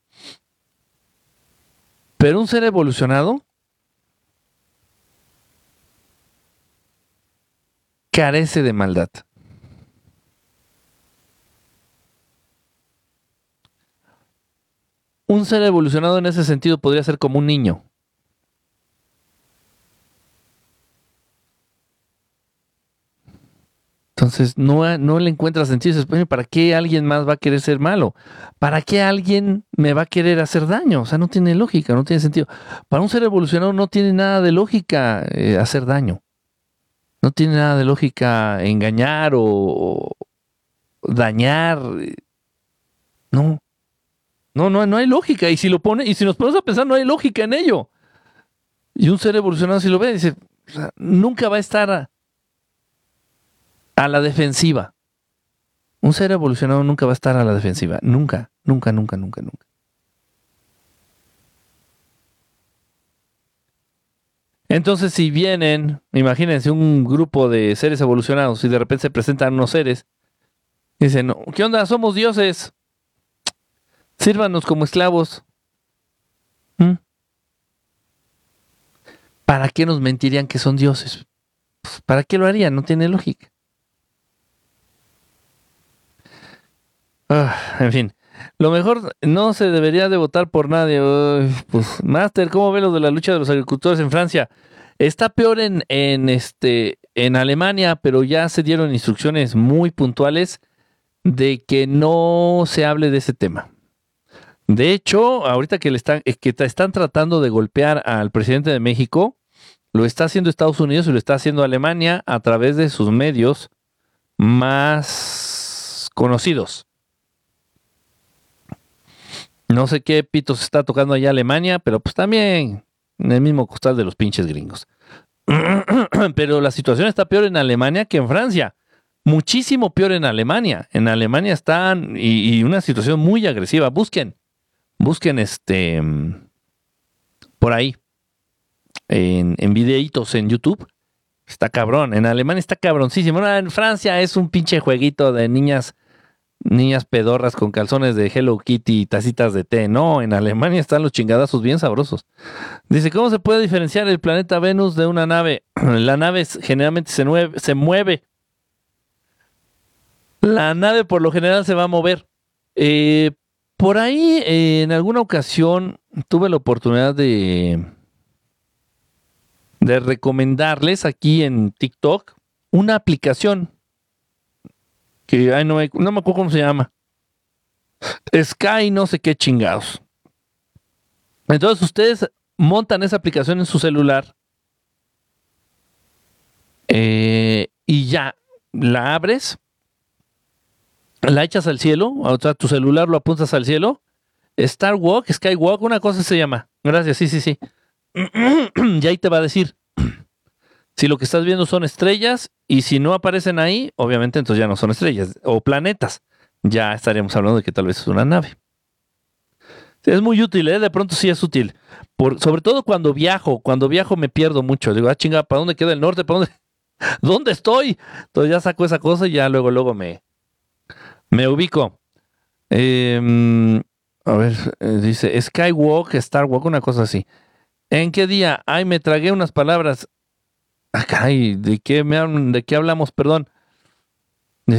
Pero un ser evolucionado carece de maldad. Un ser evolucionado en ese sentido podría ser como un niño. Entonces no, no le encuentra sentido. Dices, "Oye, ¿Para qué alguien más va a querer ser malo? ¿Para qué alguien me va a querer hacer daño? O sea, no tiene lógica, no tiene sentido. Para un ser evolucionado no tiene nada de lógica eh, hacer daño. No tiene nada de lógica engañar o, o dañar. eh, No. No, no, no hay lógica. Y si lo pone, y si nos ponemos a pensar, no hay lógica en ello. Y un ser evolucionado, si lo ve, dice, o sea, nunca va a estar a, la defensiva. Un ser evolucionado nunca va a estar a la defensiva. Nunca, nunca, nunca, nunca, nunca. Entonces, si vienen, imagínense un grupo de seres evolucionados y de repente se presentan unos seres, dicen, "No, ¿qué onda? Somos dioses. Sírvanos como esclavos. ¿Mm? ¿Para qué nos mentirían que son dioses? Pues, ¿Para qué lo harían? No tiene lógica. Ah, en fin, lo mejor no se debería de votar por nadie. Pues, Master, ¿cómo ve lo de la lucha de los agricultores en Francia? Está peor en, en, este, en Alemania, pero ya se dieron instrucciones muy puntuales de que no se hable de ese tema. De hecho, ahorita que le están, eh, que están tratando de golpear al presidente de México, lo está haciendo Estados Unidos y lo está haciendo Alemania a través de sus medios más conocidos. No sé qué pitos está tocando allá Alemania, pero pues también en el mismo costal de los pinches gringos. Pero la situación está peor en Alemania que en Francia. muchísimo peor en Alemania. En Alemania están y, una situación muy agresiva. Busquen, busquen este por ahí en, en videitos en YouTube. Está cabrón. En Alemania está cabroncísimo. En Francia es un pinche jueguito de niñas, niñas pedorras con calzones de Hello Kitty y tacitas de té. No, en Alemania están los chingadazos bien sabrosos. Dice, ¿cómo se puede diferenciar el planeta Venus de una nave? La nave generalmente se, mueve- se mueve. La nave por lo general se va a mover. Eh, por ahí, eh, en alguna ocasión, tuve la oportunidad de, de recomendarles aquí en TikTok una aplicación que no, me, no me acuerdo cómo se llama. Sky, no sé qué chingados. Entonces ustedes montan esa aplicación en su celular eh, y ya la abres, la echas al cielo, o sea, tu celular lo apuntas al cielo. Star Walk, Skywalk, una cosa se llama. Gracias, sí, sí, sí. y ahí te va a decir si lo que estás viendo son estrellas y si no aparecen ahí, obviamente entonces ya no son estrellas o planetas. Ya estaríamos hablando de que tal vez es una nave. Es muy útil, ¿eh? de pronto sí es útil. Por, sobre todo cuando viajo, cuando viajo me pierdo mucho. Digo, ah, chinga, ¿para dónde queda el norte? ¿Para dónde? ¿Dónde estoy? Entonces ya saco esa cosa y ya luego, luego me, me ubico. Em, a ver, eh, dice Skywalk, Star Walk, una cosa así. ¿En qué día? Ay, me tragué unas palabras. Ah, caray, ¿de qué, me, ¿de qué hablamos? Perdón.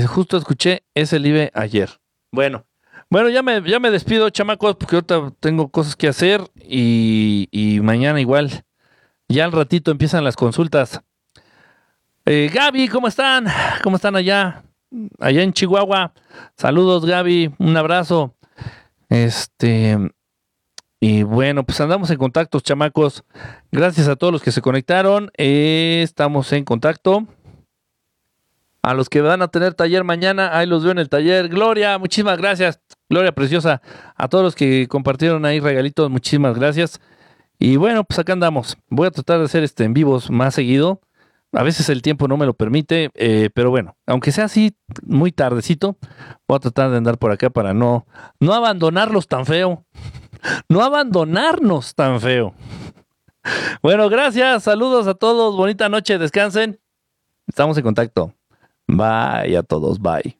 Justo escuché ese live ayer. Bueno, bueno, ya me, ya me despido, chamacos, porque ahorita tengo cosas que hacer y, y mañana igual. Ya al ratito empiezan las consultas. Eh, Gaby, ¿cómo están? ¿Cómo están allá? Allá en Chihuahua. Saludos, Gaby. Un abrazo. Este. Y bueno, pues andamos en contacto, chamacos. Gracias a todos los que se conectaron. Eh, estamos en contacto. A los que van a tener taller mañana, ahí los veo en el taller. Gloria, muchísimas gracias. Gloria preciosa. A todos los que compartieron ahí regalitos, muchísimas gracias. Y bueno, pues acá andamos. Voy a tratar de hacer este en vivos más seguido. A veces el tiempo no me lo permite, eh, pero bueno, aunque sea así muy tardecito, voy a tratar de andar por acá para no, no abandonarlos tan feo. No abandonarnos tan feo. Bueno, gracias, saludos a todos, bonita noche, descansen. Estamos en contacto. Bye a todos, bye.